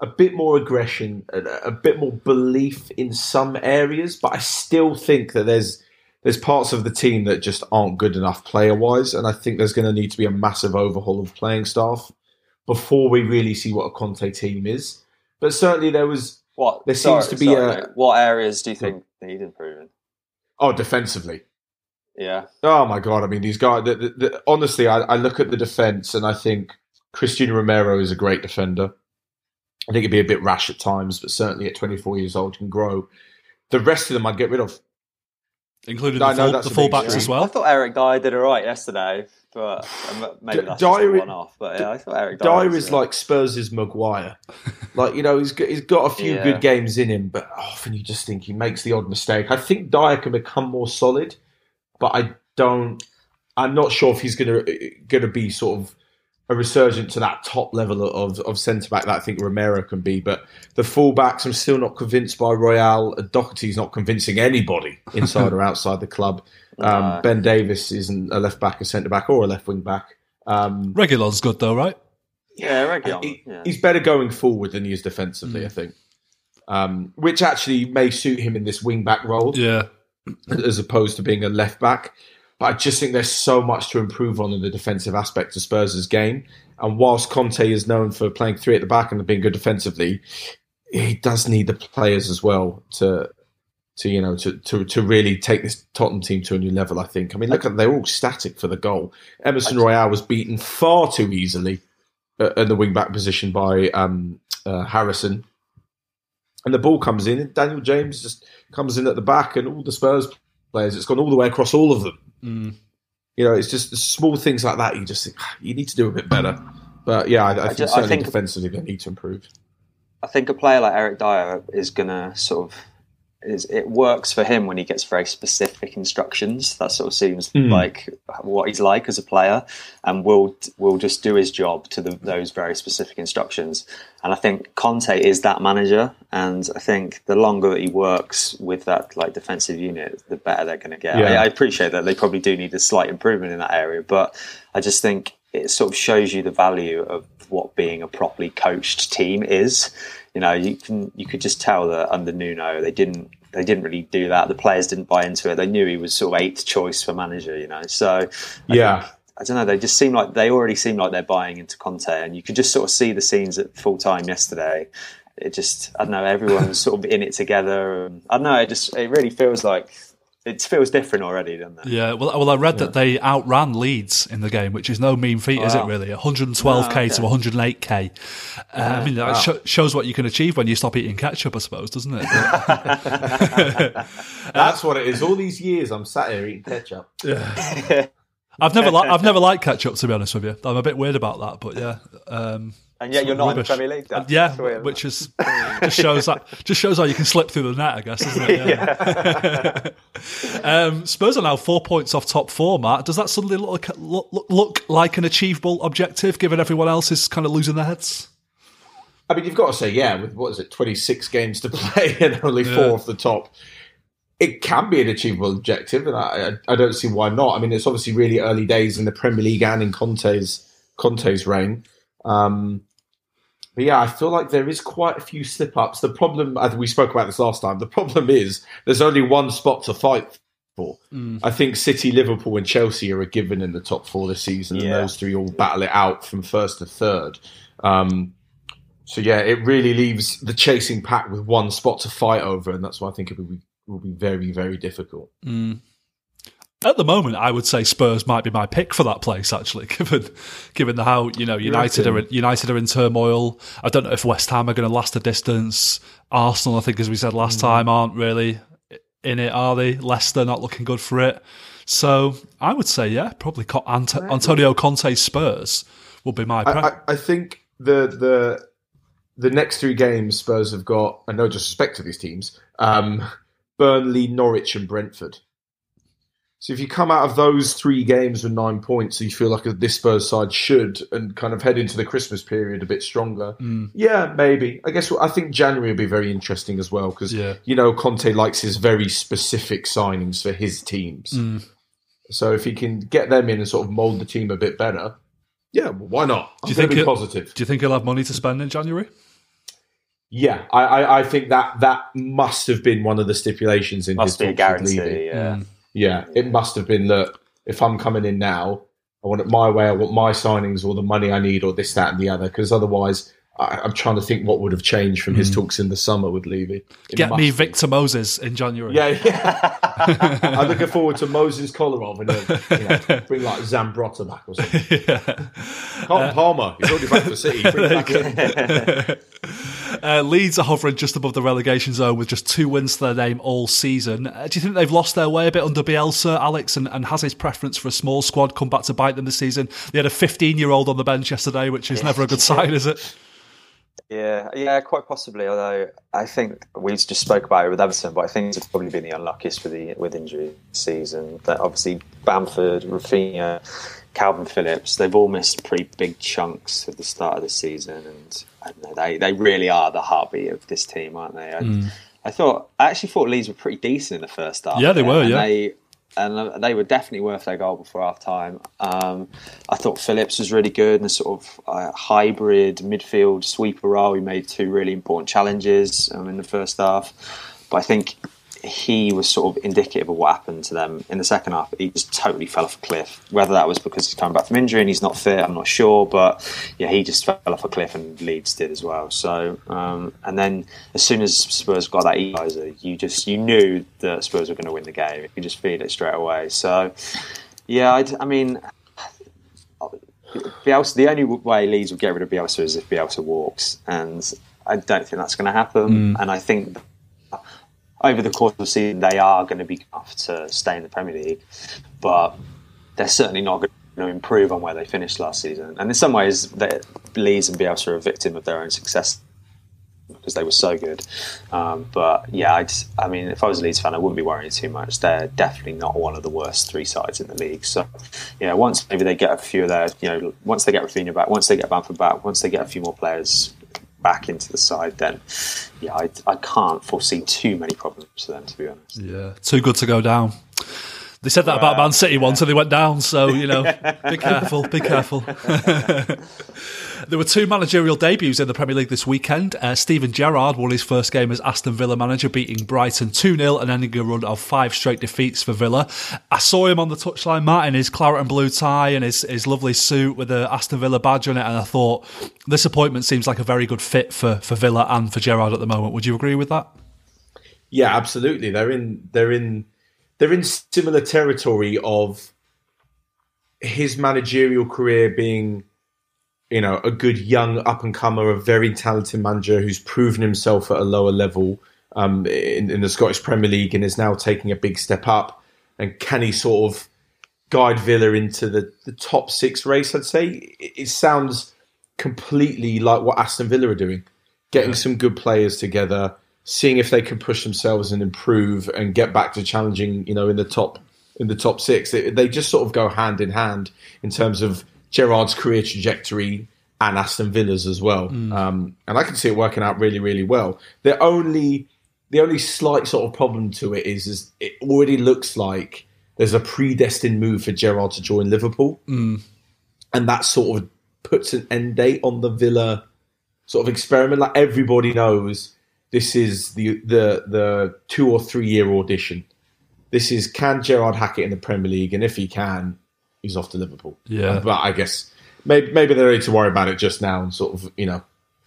a bit more aggression, a, a bit more belief in some areas, but I still think that there's there's parts of the team that just aren't good enough player wise, and I think there's going to need to be a massive overhaul of playing staff before we really see what a Conte team is. But certainly there was What There seems sorry, to be sorry, a- what areas do you think need improving? Oh defensively. Yeah, Oh my god! I mean, these guys. The, the, the, honestly, I, I look at the defense and I think Cristiano Romero is a great defender. I think it'd be a bit rash at times, but certainly at 24 years old can grow. The rest of them, I'd get rid of. Including I the, know full, that's the fullbacks as well. I thought Eric Dier did all right yesterday, but maybe D- that's just Dier- a one off. But yeah, I thought Eric Dier, Dier is uh, like Spurs' Maguire. <laughs> like you know, he's got, he's got a few Yeah. good games in him, but often you just think he makes the odd mistake. I think Dier can become more solid, but I don't. I'm not sure if he's going to going to be sort of a resurgent to that top level of of centre back that I think Romero can be. But the fullbacks, I'm still not convinced by Royal. Doherty's not convincing anybody inside <laughs> or outside the club. Um, No. Ben Davies isn't a left back, a centre back, or a left wing back. Um, Reguilón's good though, right? yeah, Eric he- yeah. He's better going forward than he is defensively, Mm. I think. Um, which actually may suit him in this wing back role Yeah. as opposed to being a left back. But I just think there's so much to improve on in the defensive aspect of Spurs' game. And whilst Conte is known for playing three at the back and being good defensively, he does need the players as well to to you know to, to to really take this Tottenham team to a new level. I think. I mean, look at they're all static for the goal. Emerson Royal was beaten far too easily in the wing back position by um, uh, Harrison, and the ball comes in, and Daniel James just comes in at the back, and all the Spurs players, it's gone all the way across all of them. Mm. You know, it's just small things like that. You just think "Ah, you need to do a bit better. But yeah, I, I, think ju- I certainly think- defensively they need to improve. I think a player like Eric Dier is gonna sort of is it works for him when he gets very specific instructions. That sort of seems Hmm. like what he's like as a player, and will will just do his job to the, those very specific instructions. And I think Conte is that manager, and I think the longer that he works with that like defensive unit, the better they're going to get. Yeah. I, I appreciate that they probably do need a slight improvement in that area, but I just think it sort of shows you the value of what being a properly coached team is. You know, you can you could just tell that under Nuno they didn't they didn't really do that. The players didn't buy into it. They knew he was sort of eighth choice for manager. You know, so I Yeah. think- I don't know. They just seem like they already seem like they're buying into Conte, and you could just sort of see the scenes at full time yesterday. It just I don't know. Everyone's <laughs> sort of in it together. And, I don't know. It just it really feels like it feels different already, doesn't it? Yeah, well, well, I read that they outran Leeds in the game, which is no mean feat, is it? Really, 112k to Oh, 108k. Uh, I mean, that sho- shows what you can achieve when you stop eating ketchup, I suppose, doesn't it? <laughs> That's what it is. All these years I'm sat here eating ketchup. <laughs> Yeah. I've never, li- I've never liked ketchup to be honest with you. I'm a bit weird about that, but yeah, um, And yet you're not Rubbish. in the Premier League. That's yeah, that's which is <laughs> just shows that just shows how you can slip through the net, I guess, isn't it? <laughs> Yeah. <laughs> um, Spurs are now four points off top four. Matt, does that suddenly look, look look look like an achievable objective, given everyone else is kind of losing their heads? I mean, you've got to say, yeah, with what is it, 26 games to play and only four Yeah. off the top, it can be an achievable objective, and I, I, I don't see why not. I mean, it's obviously really early days in the Premier League and in Conte's Conte's reign. Um, but yeah, I feel like there is quite a few slip ups. The problem, think we spoke about this last time. The problem is there's only one spot to fight for. I think City, Liverpool, and Chelsea are a given in the top four this season, and those three all battle it out from first to third. Um, so yeah, it really leaves the chasing pack with one spot to fight over, and that's why I think it will be will be very very difficult. At the moment, I would say Spurs might be my pick for that place. Actually, <laughs> given given the how you know United are in, United are in turmoil. I don't know if West Ham are going to last the distance. Arsenal, I think, as we said last time, aren't really in it, are they? Leicester not looking good for it. So I would say, yeah, probably Ant- Antonio Conte's Spurs will be my I, pick. I, I think the the the next three games Spurs have got, and no disrespect to these teams, um, Burnley, Norwich, and Brentford. So if you come out of those three games with nine points, you feel like this Spurs side should, and kind of head into the Christmas period a bit stronger. Mm. Yeah, maybe. I guess I think January will be very interesting as well because Yeah. you know Conte likes his very specific signings for his teams. Mm. So if he can get them in and sort of mold the team a bit better, yeah, well, why not? Do you I'm gonna think be positive? Do you think he'll have money to spend in January? Yeah, I, I, I think that that must have been one of the stipulations in Must his be a talks guarantee. Levy. Yeah. Mm. Yeah, it must have been that if I'm coming in now, I want it my way. I want my signings or the money I need or this, that, and the other. Because otherwise, I, I'm trying to think what would have changed from his talks in the summer with Levy. It Get me be. Victor Moses in January. Yeah, yeah. <laughs> I'm looking forward to Moses Kolarov and you know, <laughs> bring like Zambrotta back or something. Carlton Palmer, he's already back for City. Bring him back. <laughs> Uh, Leeds are hovering just above the relegation zone with just two wins to their name all season. Uh, do you think they've lost their way a bit under Bielsa, Alex, and, and has his preference for a small squad come back to bite them this season? They had a 15 year old on the bench yesterday, which is never a good sign, is it? Yeah, yeah, quite possibly. Although I think we just spoke about it with Everton, but I think it's probably been the unluckiest for the with injury season. That obviously Bamford, Raphinha, Kalvin Phillips, they've all missed pretty big chunks at the start of the season, and know, they they really are the heartbeat of this team, aren't they? I, hmm. I thought I actually thought Leeds were pretty decent in the first half. Yeah, they were, yeah. They, and they were definitely worth their goal before half time. Um, I thought Phillips was really good in a sort of uh, hybrid midfield sweeper role. He made two really important challenges um, in the first half, but I think he was sort of indicative of what happened to them in the second half. He just totally fell off a cliff. Whether that was because he's coming back from injury and he's not fit, I'm not sure. But yeah, he just fell off a cliff, and Leeds did as well. So um, and then as soon as Spurs got that equaliser, you just you knew that Spurs were going to win the game. You just feel it straight away. So yeah, I'd, I mean. Bielsa, the only way Leeds will get rid of Bielsa is if Bielsa walks, and I don't think that's going to happen. And I think over the course of the season, they are going to be enough to stay in the Premier League, but they're certainly not going to improve on where they finished last season. And in some ways, Leeds and Bielsa are a victim of their own success because they were so good. Um, but yeah, I, I mean, if I was a Leeds fan, I wouldn't be worrying too much. They're definitely not one of the worst three sides in the league. So, yeah, once maybe they get a few of their, you know, once they get Raphinha back, once they get Bamford back, once they get a few more players back into the side, then yeah, I, I can't foresee too many problems for them, to be honest. Yeah, too good to go down. They said that about Man City once and they went down, so, you know, <laughs> be careful, be careful. <laughs> there were two managerial debuts in the Premier League this weekend. Uh, Steven Gerrard won his first game as Aston Villa manager, beating Brighton 2 0 and ending a run of five straight defeats for Villa. I saw him on the touchline, Matt, in his claret and blue tie and his, his lovely suit with the Aston Villa badge on it, and I thought this appointment seems like a very good fit for, for Villa and for Gerrard at the moment. Would you agree with that? Yeah, absolutely. They're in they're in they're in similar territory of his managerial career being, you know, a good young up and comer, a very talented manager who's proven himself at a lower level um, in, in the Scottish Premier League and is now taking a big step up. And can he sort of guide Villa into the, the top six race? I'd say it, it sounds completely like what Aston Villa are doing, getting some good players together, seeing if they can push themselves and improve and get back to challenging, you know, in the top in the top six. They, they just sort of go hand in hand in terms of Gerrard's career trajectory and Aston Villa's as well. Um, and I can see it working out really, really well. The only the only slight sort of problem to it is, is it already looks like there's a predestined move for Gerrard to join Liverpool, and that sort of puts an end date on the Villa sort of experiment. Like everybody knows, this is the the the two or three year audition. This is can Gerrard hack it in the Premier League, and if he can, he's off to Liverpool. Yeah. but I guess maybe maybe they're ready to worry about it just now and sort of you know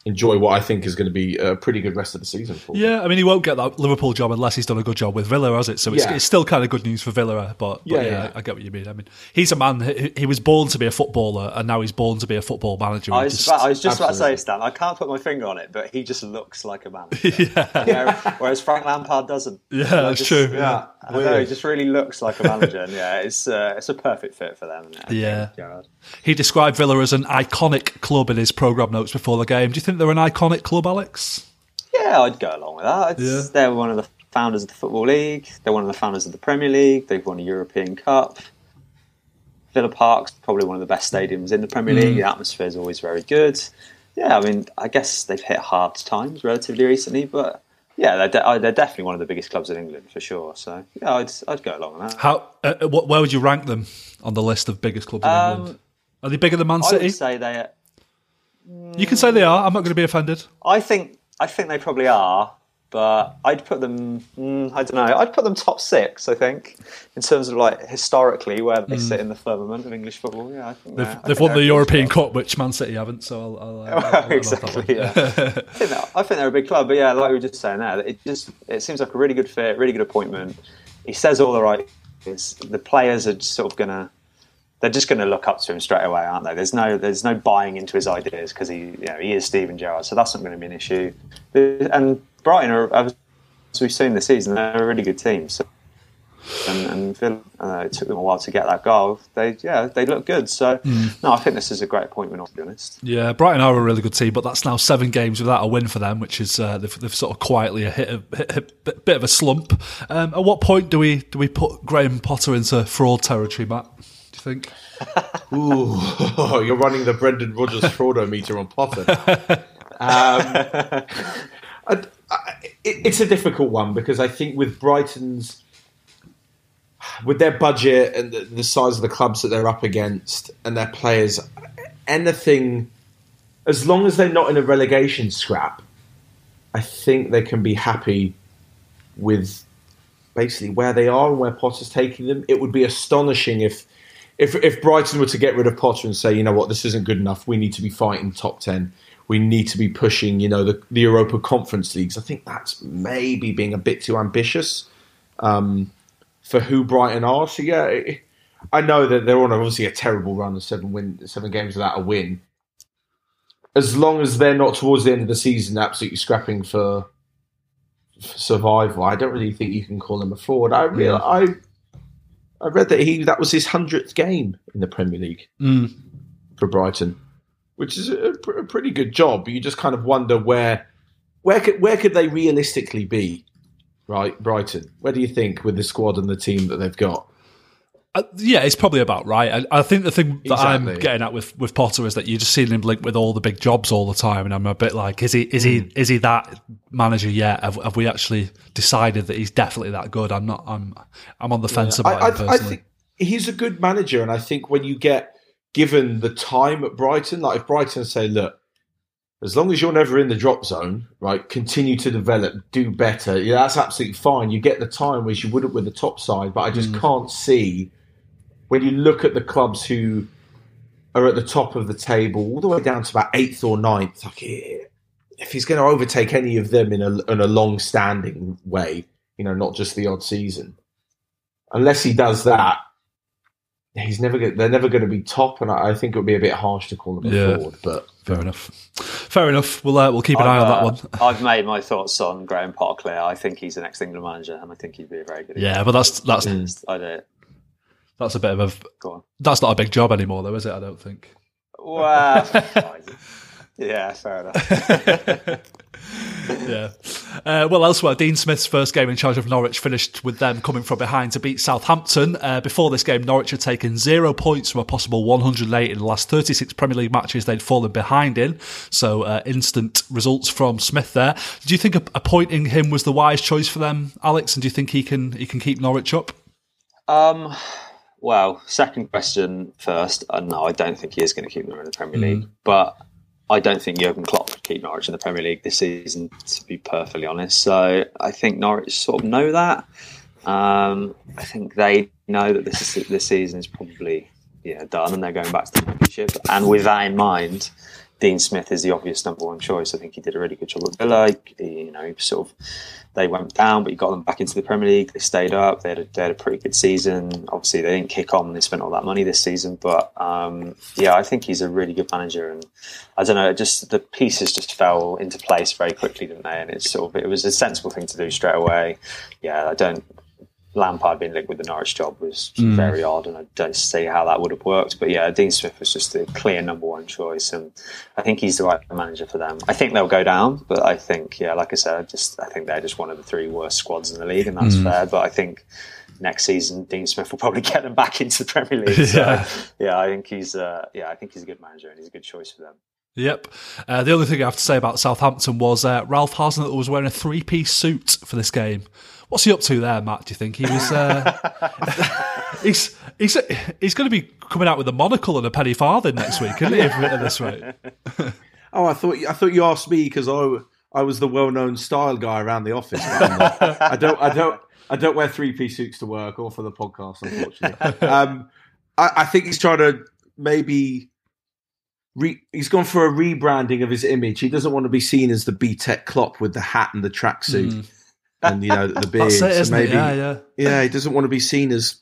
enjoy what I think is going to be a pretty good rest of the season for. Yeah, I mean, he won't get that Liverpool job unless he's done a good job with Villa, has it? So it's, Yeah. it's still kind of good news for Villa. But, but Yeah, yeah, yeah. I get what you mean. I mean, he's a man. He, he was born to be a footballer, and now he's born to be a football manager. I was, just- about, I was just about to say. Stan, I can't put my finger on it, but he just looks like a manager. <laughs> yeah. Whereas Frank Lampard doesn't. Yeah, I that's just- true. Yeah, I don't know, he just really looks like a manager, and yeah, it's uh, it's a perfect fit for them. I Yeah. he described Villa as an iconic club in his program notes before the game. Do you think they're an iconic club, Alex? Yeah, I'd go along with that. Yeah. They're one of the founders of the Football League. They're one of the founders of the Premier League. They've won a European Cup. Villa Park's probably one of the best stadiums in the Premier Mm. League. The atmosphere is always very good. Yeah, I mean, I guess they've hit hard times relatively recently, but yeah, they're, de- they're definitely one of the biggest clubs in England for sure. So yeah, I'd, I'd go along with that. How? Uh, uh, what, where would you rank them on the list of biggest clubs in Um, England? Are they bigger than Man I City? would say they. You can say they are. I'm not going to be offended. I think I think they probably are, but I'd put them. Mm, I don't know. I'd put them top six. I think in terms of like historically where they sit in the firmament of English football. Yeah, I think They've, Mm. they've think won the European club. Cup, which Man City haven't. So I'll, I'll, uh, <laughs> I'll, I'll exactly. Yeah. <laughs> I, think they're, I think they're a big club, but yeah, like we were just saying there, it just it seems like a really good fit, really good appointment. He says all the right. things. The players are just sort of gonna. They're just going to look up to him straight away, aren't they? There's no, there's no buying into his ideas because he, you know, he is Steven Gerrard, so that's not going to be an issue. And Brighton are, as we've seen this season, they're a really good team. So, and, and Villa, uh, it took them a while to get that goal. They, yeah, they look good. So, no, I think this is a great point. We're To be honest. Yeah, Brighton are a really good team, but that's now seven games without a win for them, which is uh, they've, they've sort of quietly hit a hit, bit bit of a slump. Um, at what point do we do we put Graham Potter into fraud territory, Matt? Do you think? <laughs> Ooh, <laughs> you're running the Brendan Rodgers fraudometer on Potter. <laughs> Um, I, I, it, it's a difficult one because I think with Brighton's, with their budget and the, the size of the clubs that they're up against and their players, anything, as long as they're not in a relegation scrap, I think they can be happy with basically where they are and where Potter's taking them. It would be astonishing if if if Brighton were to get rid of Potter and say, you know what, this isn't good enough. We need to be fighting top ten. We need to be pushing, you know, the, the Europa Conference leagues. I think that's maybe being a bit too ambitious um, for who Brighton are. So yeah, it- I know that they're on obviously a terrible run of seven win, seven games without a win. As long as they're not towards the end of the season absolutely scrapping for, for survival, I don't really think you can call them a fraud. I real I I read that he that was his hundredth game in the Premier League Mm. for Brighton, which is a, pr- a pretty good job. You just kind of wonder where where could where could they realistically be, right? Brighton. Where do you think with the squad and the team that they've got? Uh, yeah, it's probably about right. I, I think the thing that I'm getting at with, with Potter is that you're just seeing him linked with all the big jobs all the time, and I'm a bit like, is he is he is he that manager yet? Have, have we actually decided that he's definitely that good? I'm not. I'm I'm on the fence I, about I, him I personally. think he's a good manager, and I think when you get given the time at Brighton, like if Brighton say, look, as long as you're never in the drop zone, right, continue to develop, do better. Yeah, that's absolutely fine. You get the time which you wouldn't with the top side, but I just Mm. can't see when you look at the clubs who are at the top of the table, all the way down to about eighth or ninth. Like, eh, if he's going to overtake any of them in a in a long-standing way, you know, not just the odd season, unless he does that, he's never. Gonna, they're never going to be top, and I, I think it would be a bit harsh to call them a Yeah. fraud. But Fair enough. Fair enough. We'll uh, we'll keep an eye on that I've, one. uh, I've made my thoughts on Graham Potter clear. I think he's the next England manager, and I think he'd be a very good. Yeah, but that's that's experienced. I do. That's a bit of a Go on. that's not a big job anymore, though, is it? I don't think. Wow. <laughs> yeah, fair enough. <laughs> yeah. Uh, well, elsewhere, Dean Smith's first game in charge of Norwich finished with them coming from behind to beat Southampton. Uh, before this game, Norwich had taken zero points from a possible 108 in the last 36 Premier League matches they'd fallen behind in. So, uh, instant results from Smith there. Do you think appointing him was the wise choice for them, Alex? And do you think he can he can keep Norwich up? Um, well, second question first. Uh, no, I don't think he is going to keep them in the Premier League, but I don't think Jurgen Klopp could keep Norwich in the Premier League this season, to be perfectly honest. So I think Norwich sort of know that. Um, I think they know that this is, this season is probably yeah done, and they're going back to the Championship. And with that in mind, Dean Smith is the obvious number one choice. I think he did a really good job at Villa. He, you know, sort of they went down, but he got them back into the Premier League. They stayed up. They had a, they had a pretty good season. Obviously, they didn't kick on. They spent all that money this season, but um, yeah, I think he's a really good manager. And I don't know, just the pieces just fell into place very quickly, didn't they? And it's sort of it was a sensible thing to do straight away. Yeah, I don't. Lampard being linked with the Norwich job was very odd, and I don't see how that would have worked. But yeah, Dean Smith was just the clear number one choice, and I think he's the right manager for them. I think they'll go down, but I think, yeah, like I said, I just I think they're just one of the three worst squads in the league, and that's fair. But I think next season Dean Smith will probably <laughs> get them back into the Premier League. So, Yeah. yeah. I think he's uh, yeah, I think he's a good manager and he's a good choice for them. Yep. Uh, the only thing I have to say about Southampton was uh, Ralph Hasenhüttl was wearing a three piece suit for this game. What's he up to there, Matt? Do you think he was? Uh, <laughs> he's he's he's going to be coming out with a monocle and a penny farthing next week, isn't he? If at this rate. <laughs> Oh, I thought I thought you asked me because I I was the well known style guy around the office. I don't I don't I don't wear three piece suits to work or for the podcast, unfortunately. <laughs> Um, I, I think he's trying to maybe. Re, he's gone for a rebranding of his image. He doesn't want to be seen as the BTEC Klopp with the hat and the tracksuit and you know the beard. <laughs> That's it, so isn't maybe, it? Yeah, yeah. yeah, he doesn't want to be seen as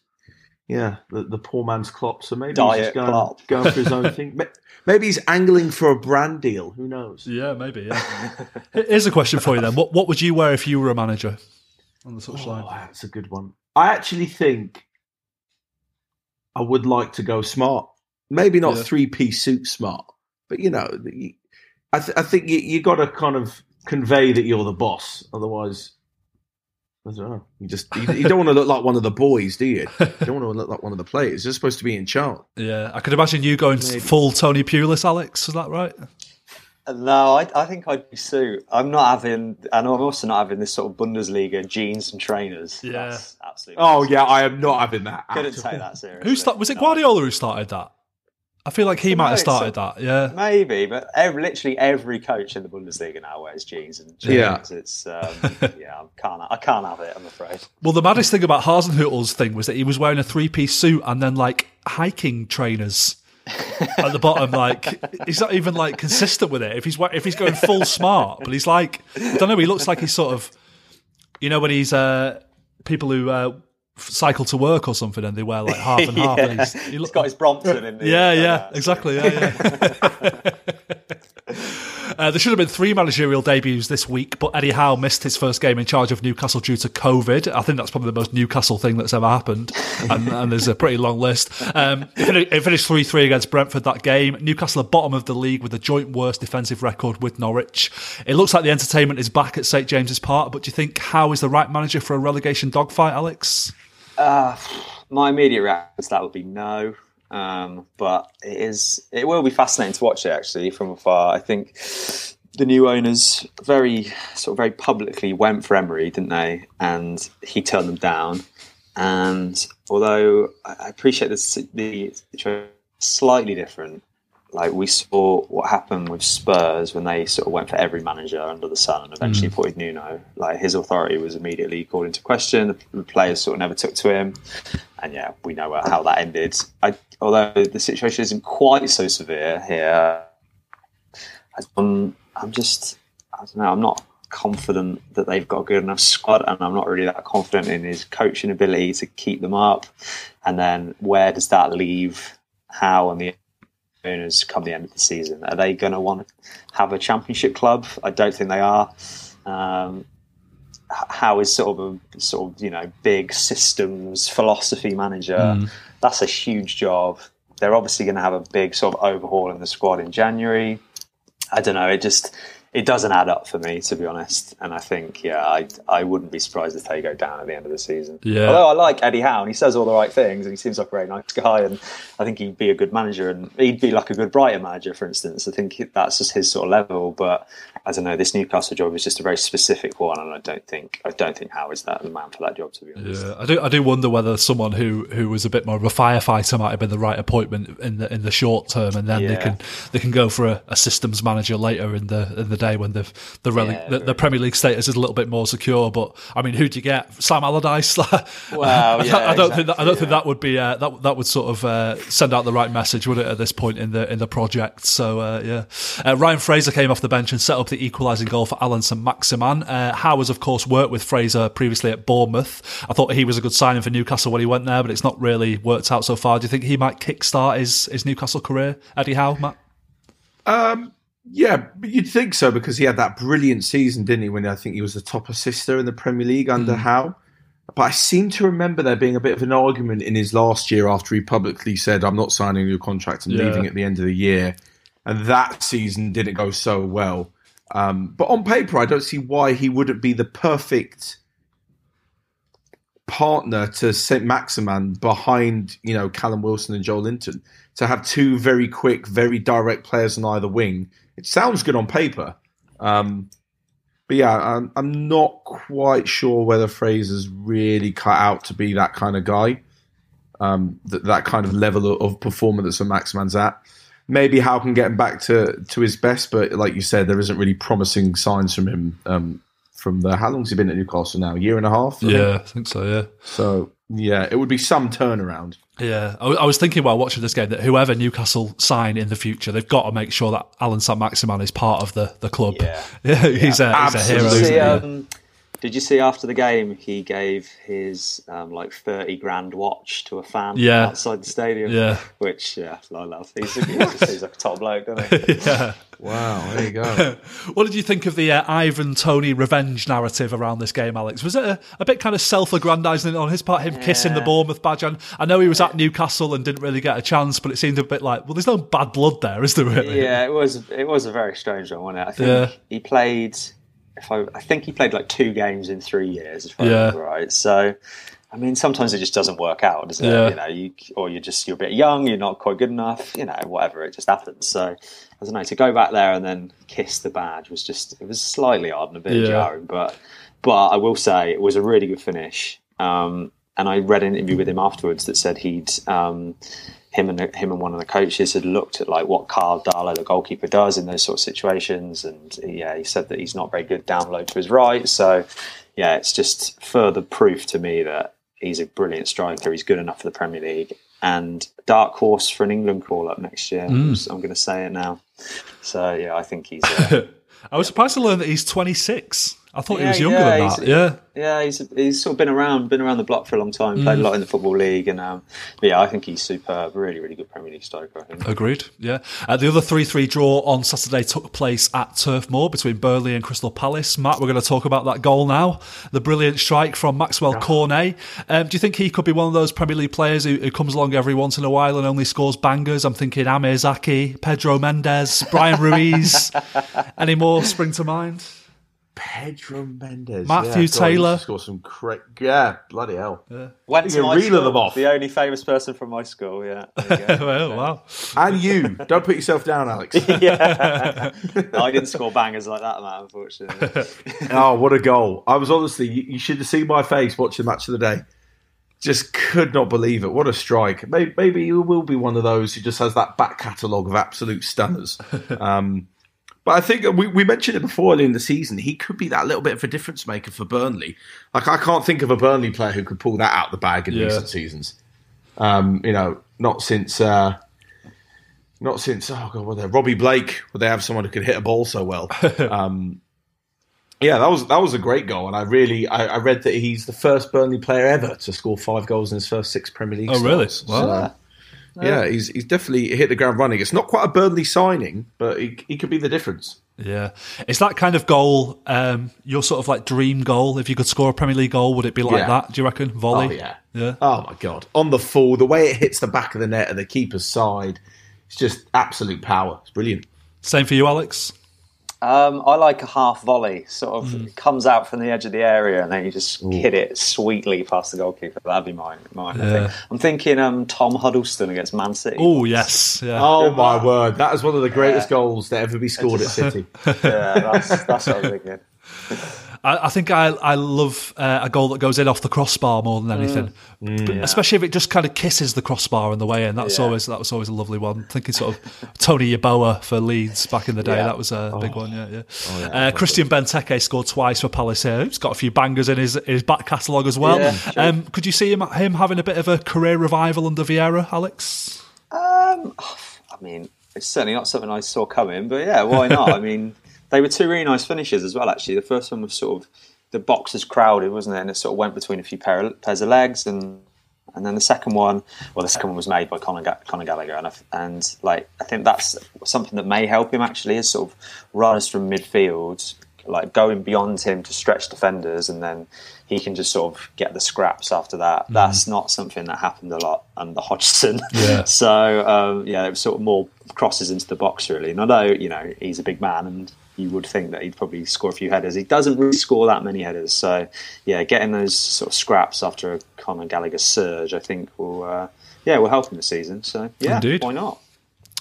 yeah the, the poor man's Klopp. So maybe he's just going, Klopp. going for his own thing. <laughs> Maybe he's angling for a brand deal. Who knows? Yeah, maybe. Yeah. <laughs> Here's a question for you then: What what would you wear if you were a manager on the touchline? Oh, that's a good one. I actually think I would like to go smart. Maybe not Yeah. three piece suit smart, but you know, I, th- I think you, you got to kind of convey that you're the boss. Otherwise, I don't know. You just you, you don't want to look like one of the boys, do you? <laughs> You don't want to look like one of the players. You're supposed to be in charge. Yeah, I could imagine you going Maybe. full Tony Pulis, Alex. Is that right? No, I, I think I'd be suit. I'm not having, and I'm also not having this sort of Bundesliga jeans and trainers. Yeah. That's absolutely. Oh yeah, I am not having that. at couldn't take that seriously. Who start, was it No. Guardiola who started that? I feel like he might have started a- that. Yeah. Maybe, but every, literally every coach in the Bundesliga now wears jeans and jeans. Yeah. It's um, <laughs> yeah, I can't, I can't have it. I'm afraid. Well, the maddest thing about Hasenhüttl's thing was that he was wearing a three-piece suit and then like hiking trainers at the bottom. Like he's not even like consistent with it. If he's if he's going full smart, but he's like I don't know. He looks like he's sort of you know when he's uh people who uh cycle to work or something and they wear like half and half. <laughs> and he's, he He's look- got his Brompton in the yeah, yeah, exactly. Yeah, yeah. <laughs> uh, there should have been three managerial debuts this week, but Eddie Howe missed his first game in charge of Newcastle due to COVID. I think that's probably the most Newcastle thing that's ever happened, and, <laughs> and there's a pretty long list. Um, it finished 3 3 against Brentford that game. Newcastle are bottom of the league with a joint worst defensive record with Norwich. It looks like the entertainment is back at St James's Park, but do you think Howe is the right manager for a relegation dogfight, Alex? Uh, my immediate reaction to that would be no. Um, but it is it will be fascinating to watch it actually from afar. I think the new owners very sort of very publicly went for Emery, didn't they? And he turned them down. And although I appreciate this, the situation slightly different, like we saw what happened with Spurs when they sort of went for every manager under the sun and eventually mm. appointed Nuno. Like his authority was immediately called into question. The, players sort of never took to him, and yeah, we know how that ended. I, although the situation isn't quite so severe here, I'm, I'm just I don't know. I'm not confident that they've got a good enough squad, and I'm not really that confident in his coaching ability to keep them up. And then where does that leave Howe and the owners come the end of the season? Are they going to want to have a championship club? I don't think they are. Um, H- Howe is sort of a sort of you know big systems philosophy manager. That's a huge job. they're obviously going to have a big sort of overhaul in the squad in January. I don't know. It just it doesn't add up for me, to be honest. And I think, yeah, I I wouldn't be surprised if they go down at the end of the season. Yeah. Although I like Eddie Howe and he says all the right things and he seems like a very nice guy and I think he'd be a good manager and he'd be like a good Brighton manager, for instance. I think that's just his sort of level. But I don't know. This Newcastle job is just a very specific one, and I don't think I don't think Howe is that the man for that job, to be honest. Yeah, I do. I do wonder whether someone who, who was a bit more of a firefighter might have been the right appointment in the in the short term, and then they can they can go for a, a systems manager later in the in the day when the the, rele- Yeah, the, the Premier League status is a little bit more secure. But I mean, who do you get? Sam Allardyce? <laughs> Well, I, yeah, I don't think that, I don't exactly, think that would be uh, that that would sort of uh, send out the right message, would it? At this point in the in the project, so uh, yeah. Uh, Ryan Fraser came off the bench and set up the equalising goal for Allan St Maximin. Uh, Howe has of course worked with Fraser previously at Bournemouth. I thought he was a good signing for Newcastle when he went there, but it's not really worked out so far. Do you think he might kickstart his his Newcastle career, Eddie Howe, Matt? Um, yeah, you'd think so because he had that brilliant season, didn't he? When I think he was the top assister in the Premier League under Howe. But I seem to remember there being a bit of an argument in his last year after he publicly said, "I'm not signing a new contract and Yeah. leaving at the end of the year," and that season didn't go so well. Um, but on paper, I don't see why he wouldn't be the perfect partner to St. Maximin behind, you know, Callum Wilson and Joelinton. To have two very quick, very direct players on either wing, it sounds good on paper. Um, but yeah, I'm, I'm not quite sure whether Fraser's really cut out to be that kind of guy, um, that, that kind of level of, of performance that Maximin's at. Maybe Howe can get him back to, to his best, but like you said, there isn't really promising signs from him. Um, from the how long's he been at Newcastle now? A year and a half. I think? Yeah, I think so. Yeah. So yeah, it would be some turnaround. Yeah, I, I was thinking while watching this game that whoever Newcastle sign in the future, they've got to make sure that Allan St Maximin is part of the, the club. Yeah. <laughs> Yeah, he's, a, he's a hero. Did you, Absolutely. isn't see, um, did you see after the game he gave his um, like thirty grand watch to a fan Yeah. outside the stadium? Yeah. which yeah, I love. He's, he just seems like a top bloke, doesn't he? <laughs> yeah. Wow, there you go. <laughs> What did you think of the uh, Ivan Toney revenge narrative around this game, Alex? Was it a, a bit kind of self-aggrandizing on his part, him kissing the Bournemouth badge? And I know he was at Newcastle and didn't really get a chance, but it seemed a bit like, well, there's no bad blood there, is there really? yeah, it was. It was a very strange one, wasn't it? I think Yeah. he played. If I, I think he played like two games in three years, if I Yeah. remember right. So, I mean, sometimes it just doesn't work out, does it? Yeah. You know, you or you're just you're a bit young, you're not quite good enough, you know, whatever. It just happens. So, I don't know. To go back there and then kiss the badge was just it was slightly odd and a bit Yeah. jarring, but but I will say it was a really good finish. Um, and I read an interview with him afterwards that said he'd um, him and him and one of the coaches had looked at like what Karl Darlow, the goalkeeper, does in those sort of situations, and yeah, he said that he's not very good down low to his right. So yeah, it's just further proof to me that he's a brilliant striker. He's good enough for the Premier League and dark horse for an England call up next year. I'm, I'm going to say it now. So yeah, I think he's. Uh, <laughs> I was surprised to learn that he's 26. I thought he was younger yeah, than he's- that. Yeah. Yeah, he's he's sort of been around, been around the block for a long time. Played a lot in the football league, and um, but yeah, I think he's superb. Really, really good Premier League striker. Agreed. Yeah. Uh, the other 3 3 draw on Saturday took place at Turf Moor between Burnley and Crystal Palace. Matt, we're going to talk about that goal now. The brilliant strike from Maxwell Cornet. Um, do you think he could be one of those Premier League players who, who comes along every once in a while and only scores bangers? I'm thinking Amr Zaki, Pedro Mendes, Bryan Ruiz. <laughs> Any more spring to mind? Pedro Mendes, Matthew yeah, Taylor. used Score some correct, yeah, bloody hell. Went You to can my reel school, them off. The only famous person from my school. Yeah. There you go. <laughs> well, wow. And you, don't put yourself down, Alex. <laughs> yeah. I didn't score bangers like that, man. Unfortunately. <laughs> oh, what a goal! I was honestly, you, you should have seen my face watching the match of the day. Just could not believe it. What a strike! Maybe, maybe he will be one of those who just has that back catalogue of absolute stunners. Um, but I think we, we mentioned it before early in the season. He could be that little bit of a difference maker for Burnley. Like I can't think of a Burnley player who could pull that out of the bag in Yeah. recent seasons. Um, you know, not since. Uh, not since oh god, were there Robbie Blake? Would they have someone who could hit a ball so well? <laughs> um, yeah, that was that was a great goal, and I really I, I read that he's the first Burnley player ever to score five goals in his first six Premier League. Oh, really? Wow. So, yeah, he's he's definitely hit the ground running. It's not quite a Burnley signing, but he, he could be the difference. Yeah, it's that kind of goal um, your sort of like dream goal? If you could score a Premier League goal, would it be like Yeah. that? Do you reckon volley? Oh yeah. yeah. Oh my god! On the full, the way it hits the back of the net at the keeper's side, it's just absolute power. It's brilliant. Same for you, Alex. Um, I like a half volley, sort of it comes out from the edge of the area, and then you just hit it sweetly past the goalkeeper. That'd be mine. mine I Yeah. think. I'm thinking um, Tom Huddlestone against Man City. Oh yes, yeah. Oh my word! That is one of the greatest goals to ever be scored at City. <laughs> Yeah, that's, that's what I'm thinking. <laughs> I, I think I I love uh, a goal that goes in off the crossbar more than anything, But especially if it just kind of kisses the crossbar on the way in. That's Yeah. always that was always a lovely one. thinking sort of Tony Yeboah for Leeds back in the day. Yeah. That was a big one. Yeah, yeah. uh, Christian Benteke scored twice for Palace here. He's got a few bangers in his his back catalogue as well. Yeah, sure. um, could you see him him having a bit of a career revival under Vieira, Alex? Um, I mean, it's certainly not something I saw coming, but yeah, why not? I mean, they were two really nice finishes as well. Actually, the first one was sort of the box was crowded, wasn't it? And it sort of went between a few pair, pairs of legs, and and then the second one, well, the second one was made by Conor, Ga- Conor Gallagher, and I, and like I think that's something that may help him actually is sort of runners from midfield, like going beyond him to stretch defenders, and then he can just sort of get the scraps after that. That's not something that happened a lot under Hodgson. <laughs> Yeah. So um, yeah, it was sort of more crosses into the box really. And although you know he's a big man, and you would think that he'd probably score a few headers, he doesn't really score that many headers. So yeah, getting those sort of scraps after a Conor Gallagher surge, I think will uh, yeah will help him this season. So yeah, Indeed. why not?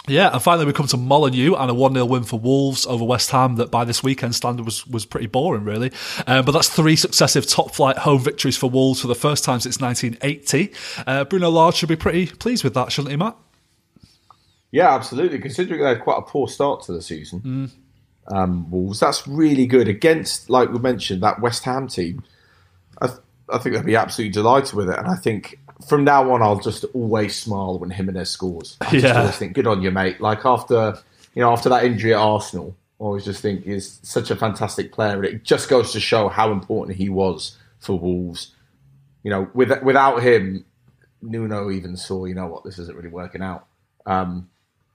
Yeah, and finally we come to Molineux and a 1 0 win for Wolves over West Ham that by this weekend standard was, was pretty boring, really. Um, but that's three successive top flight home victories for Wolves for the first time since 1980. Uh, Bruno Lage should be pretty pleased with that, shouldn't he, Matt? Yeah, absolutely. Considering they had quite a poor start to the season, um, Wolves, that's really good against, like we mentioned, that West Ham team. I, th- I think they'll be absolutely delighted with it, and I think from now on, I'll just always smile when Jimenez scores. I just Yeah. always think, good on you, mate. Like after you know, after that injury at Arsenal, I always just think he's such a fantastic player, and it just goes to show how important he was for Wolves. You know, with, without him, Nuno even saw, you know what, this isn't really working out. Um,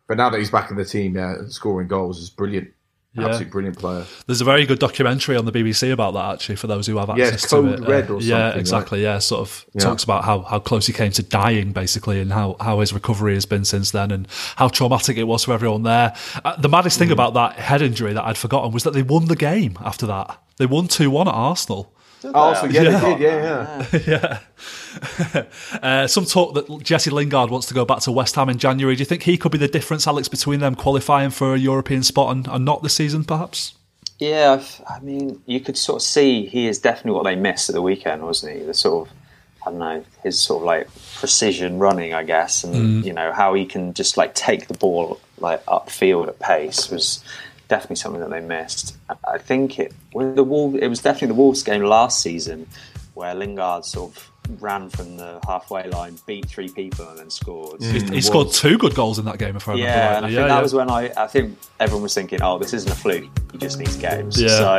but now that he's back in the team, yeah, scoring goals is brilliant. Yeah. Absolutely brilliant player. There's a very good documentary on the BBC about that, actually, for those who have Yeah, access Code to it. Uh, Red or yeah, exactly. Yeah, sort of Yeah. talks about how, how close he came to dying, basically, and how, how his recovery has been since then, and how traumatic it was for everyone there. Uh, the maddest Mm. thing about that head injury that I'd forgotten was that they won the game after that. They won 2 1 at Arsenal. Oh, so yeah, they did, yeah, yeah. <laughs> <laughs> Uh, some talk that Jesse Lingard wants to go back to West Ham in January. Do you think he could be the difference, Alex, between them qualifying for a European spot and, and not this season, perhaps? Yeah, I've- mean, you could sort of see he is definitely what they missed at the weekend, wasn't he? The sort of, I don't know, his sort of like precision running, I guess, and you know how he can just like take the ball like upfield at pace was definitely something that they missed. I- I think it with the Wolves, it was definitely the Wolves game last season where Lingard sort of ran from the halfway line, beat three people, and then scored. He, he scored two good goals in that game, if I remember Yeah, and I rightly. think that was when I, I think everyone was thinking, oh, this isn't a fluke. He just needs games. Yeah. So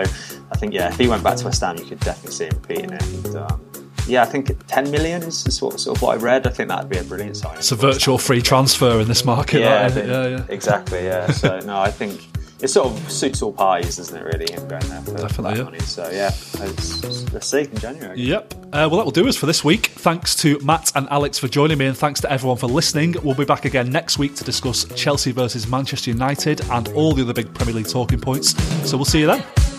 I think, yeah, if he went back to West Ham, you could definitely see him repeating it. And, um, yeah, I think 10 million is, is what, sort of what I read. I think that would be a brilliant sign. It's a virtual free transfer in this market. Yeah, that, isn't yeah, yeah. exactly. Yeah. So no, I think it sort of suits all parties, doesn't it? Really, him going there for Definitely, that yeah. money. So yeah, let's, let's see in January. Yep. Uh, well, that will do us for this week. Thanks to Matt and Alex for joining me, and thanks to everyone for listening. We'll be back again next week to discuss Chelsea versus Manchester United and all the other big Premier League talking points. So we'll see you then.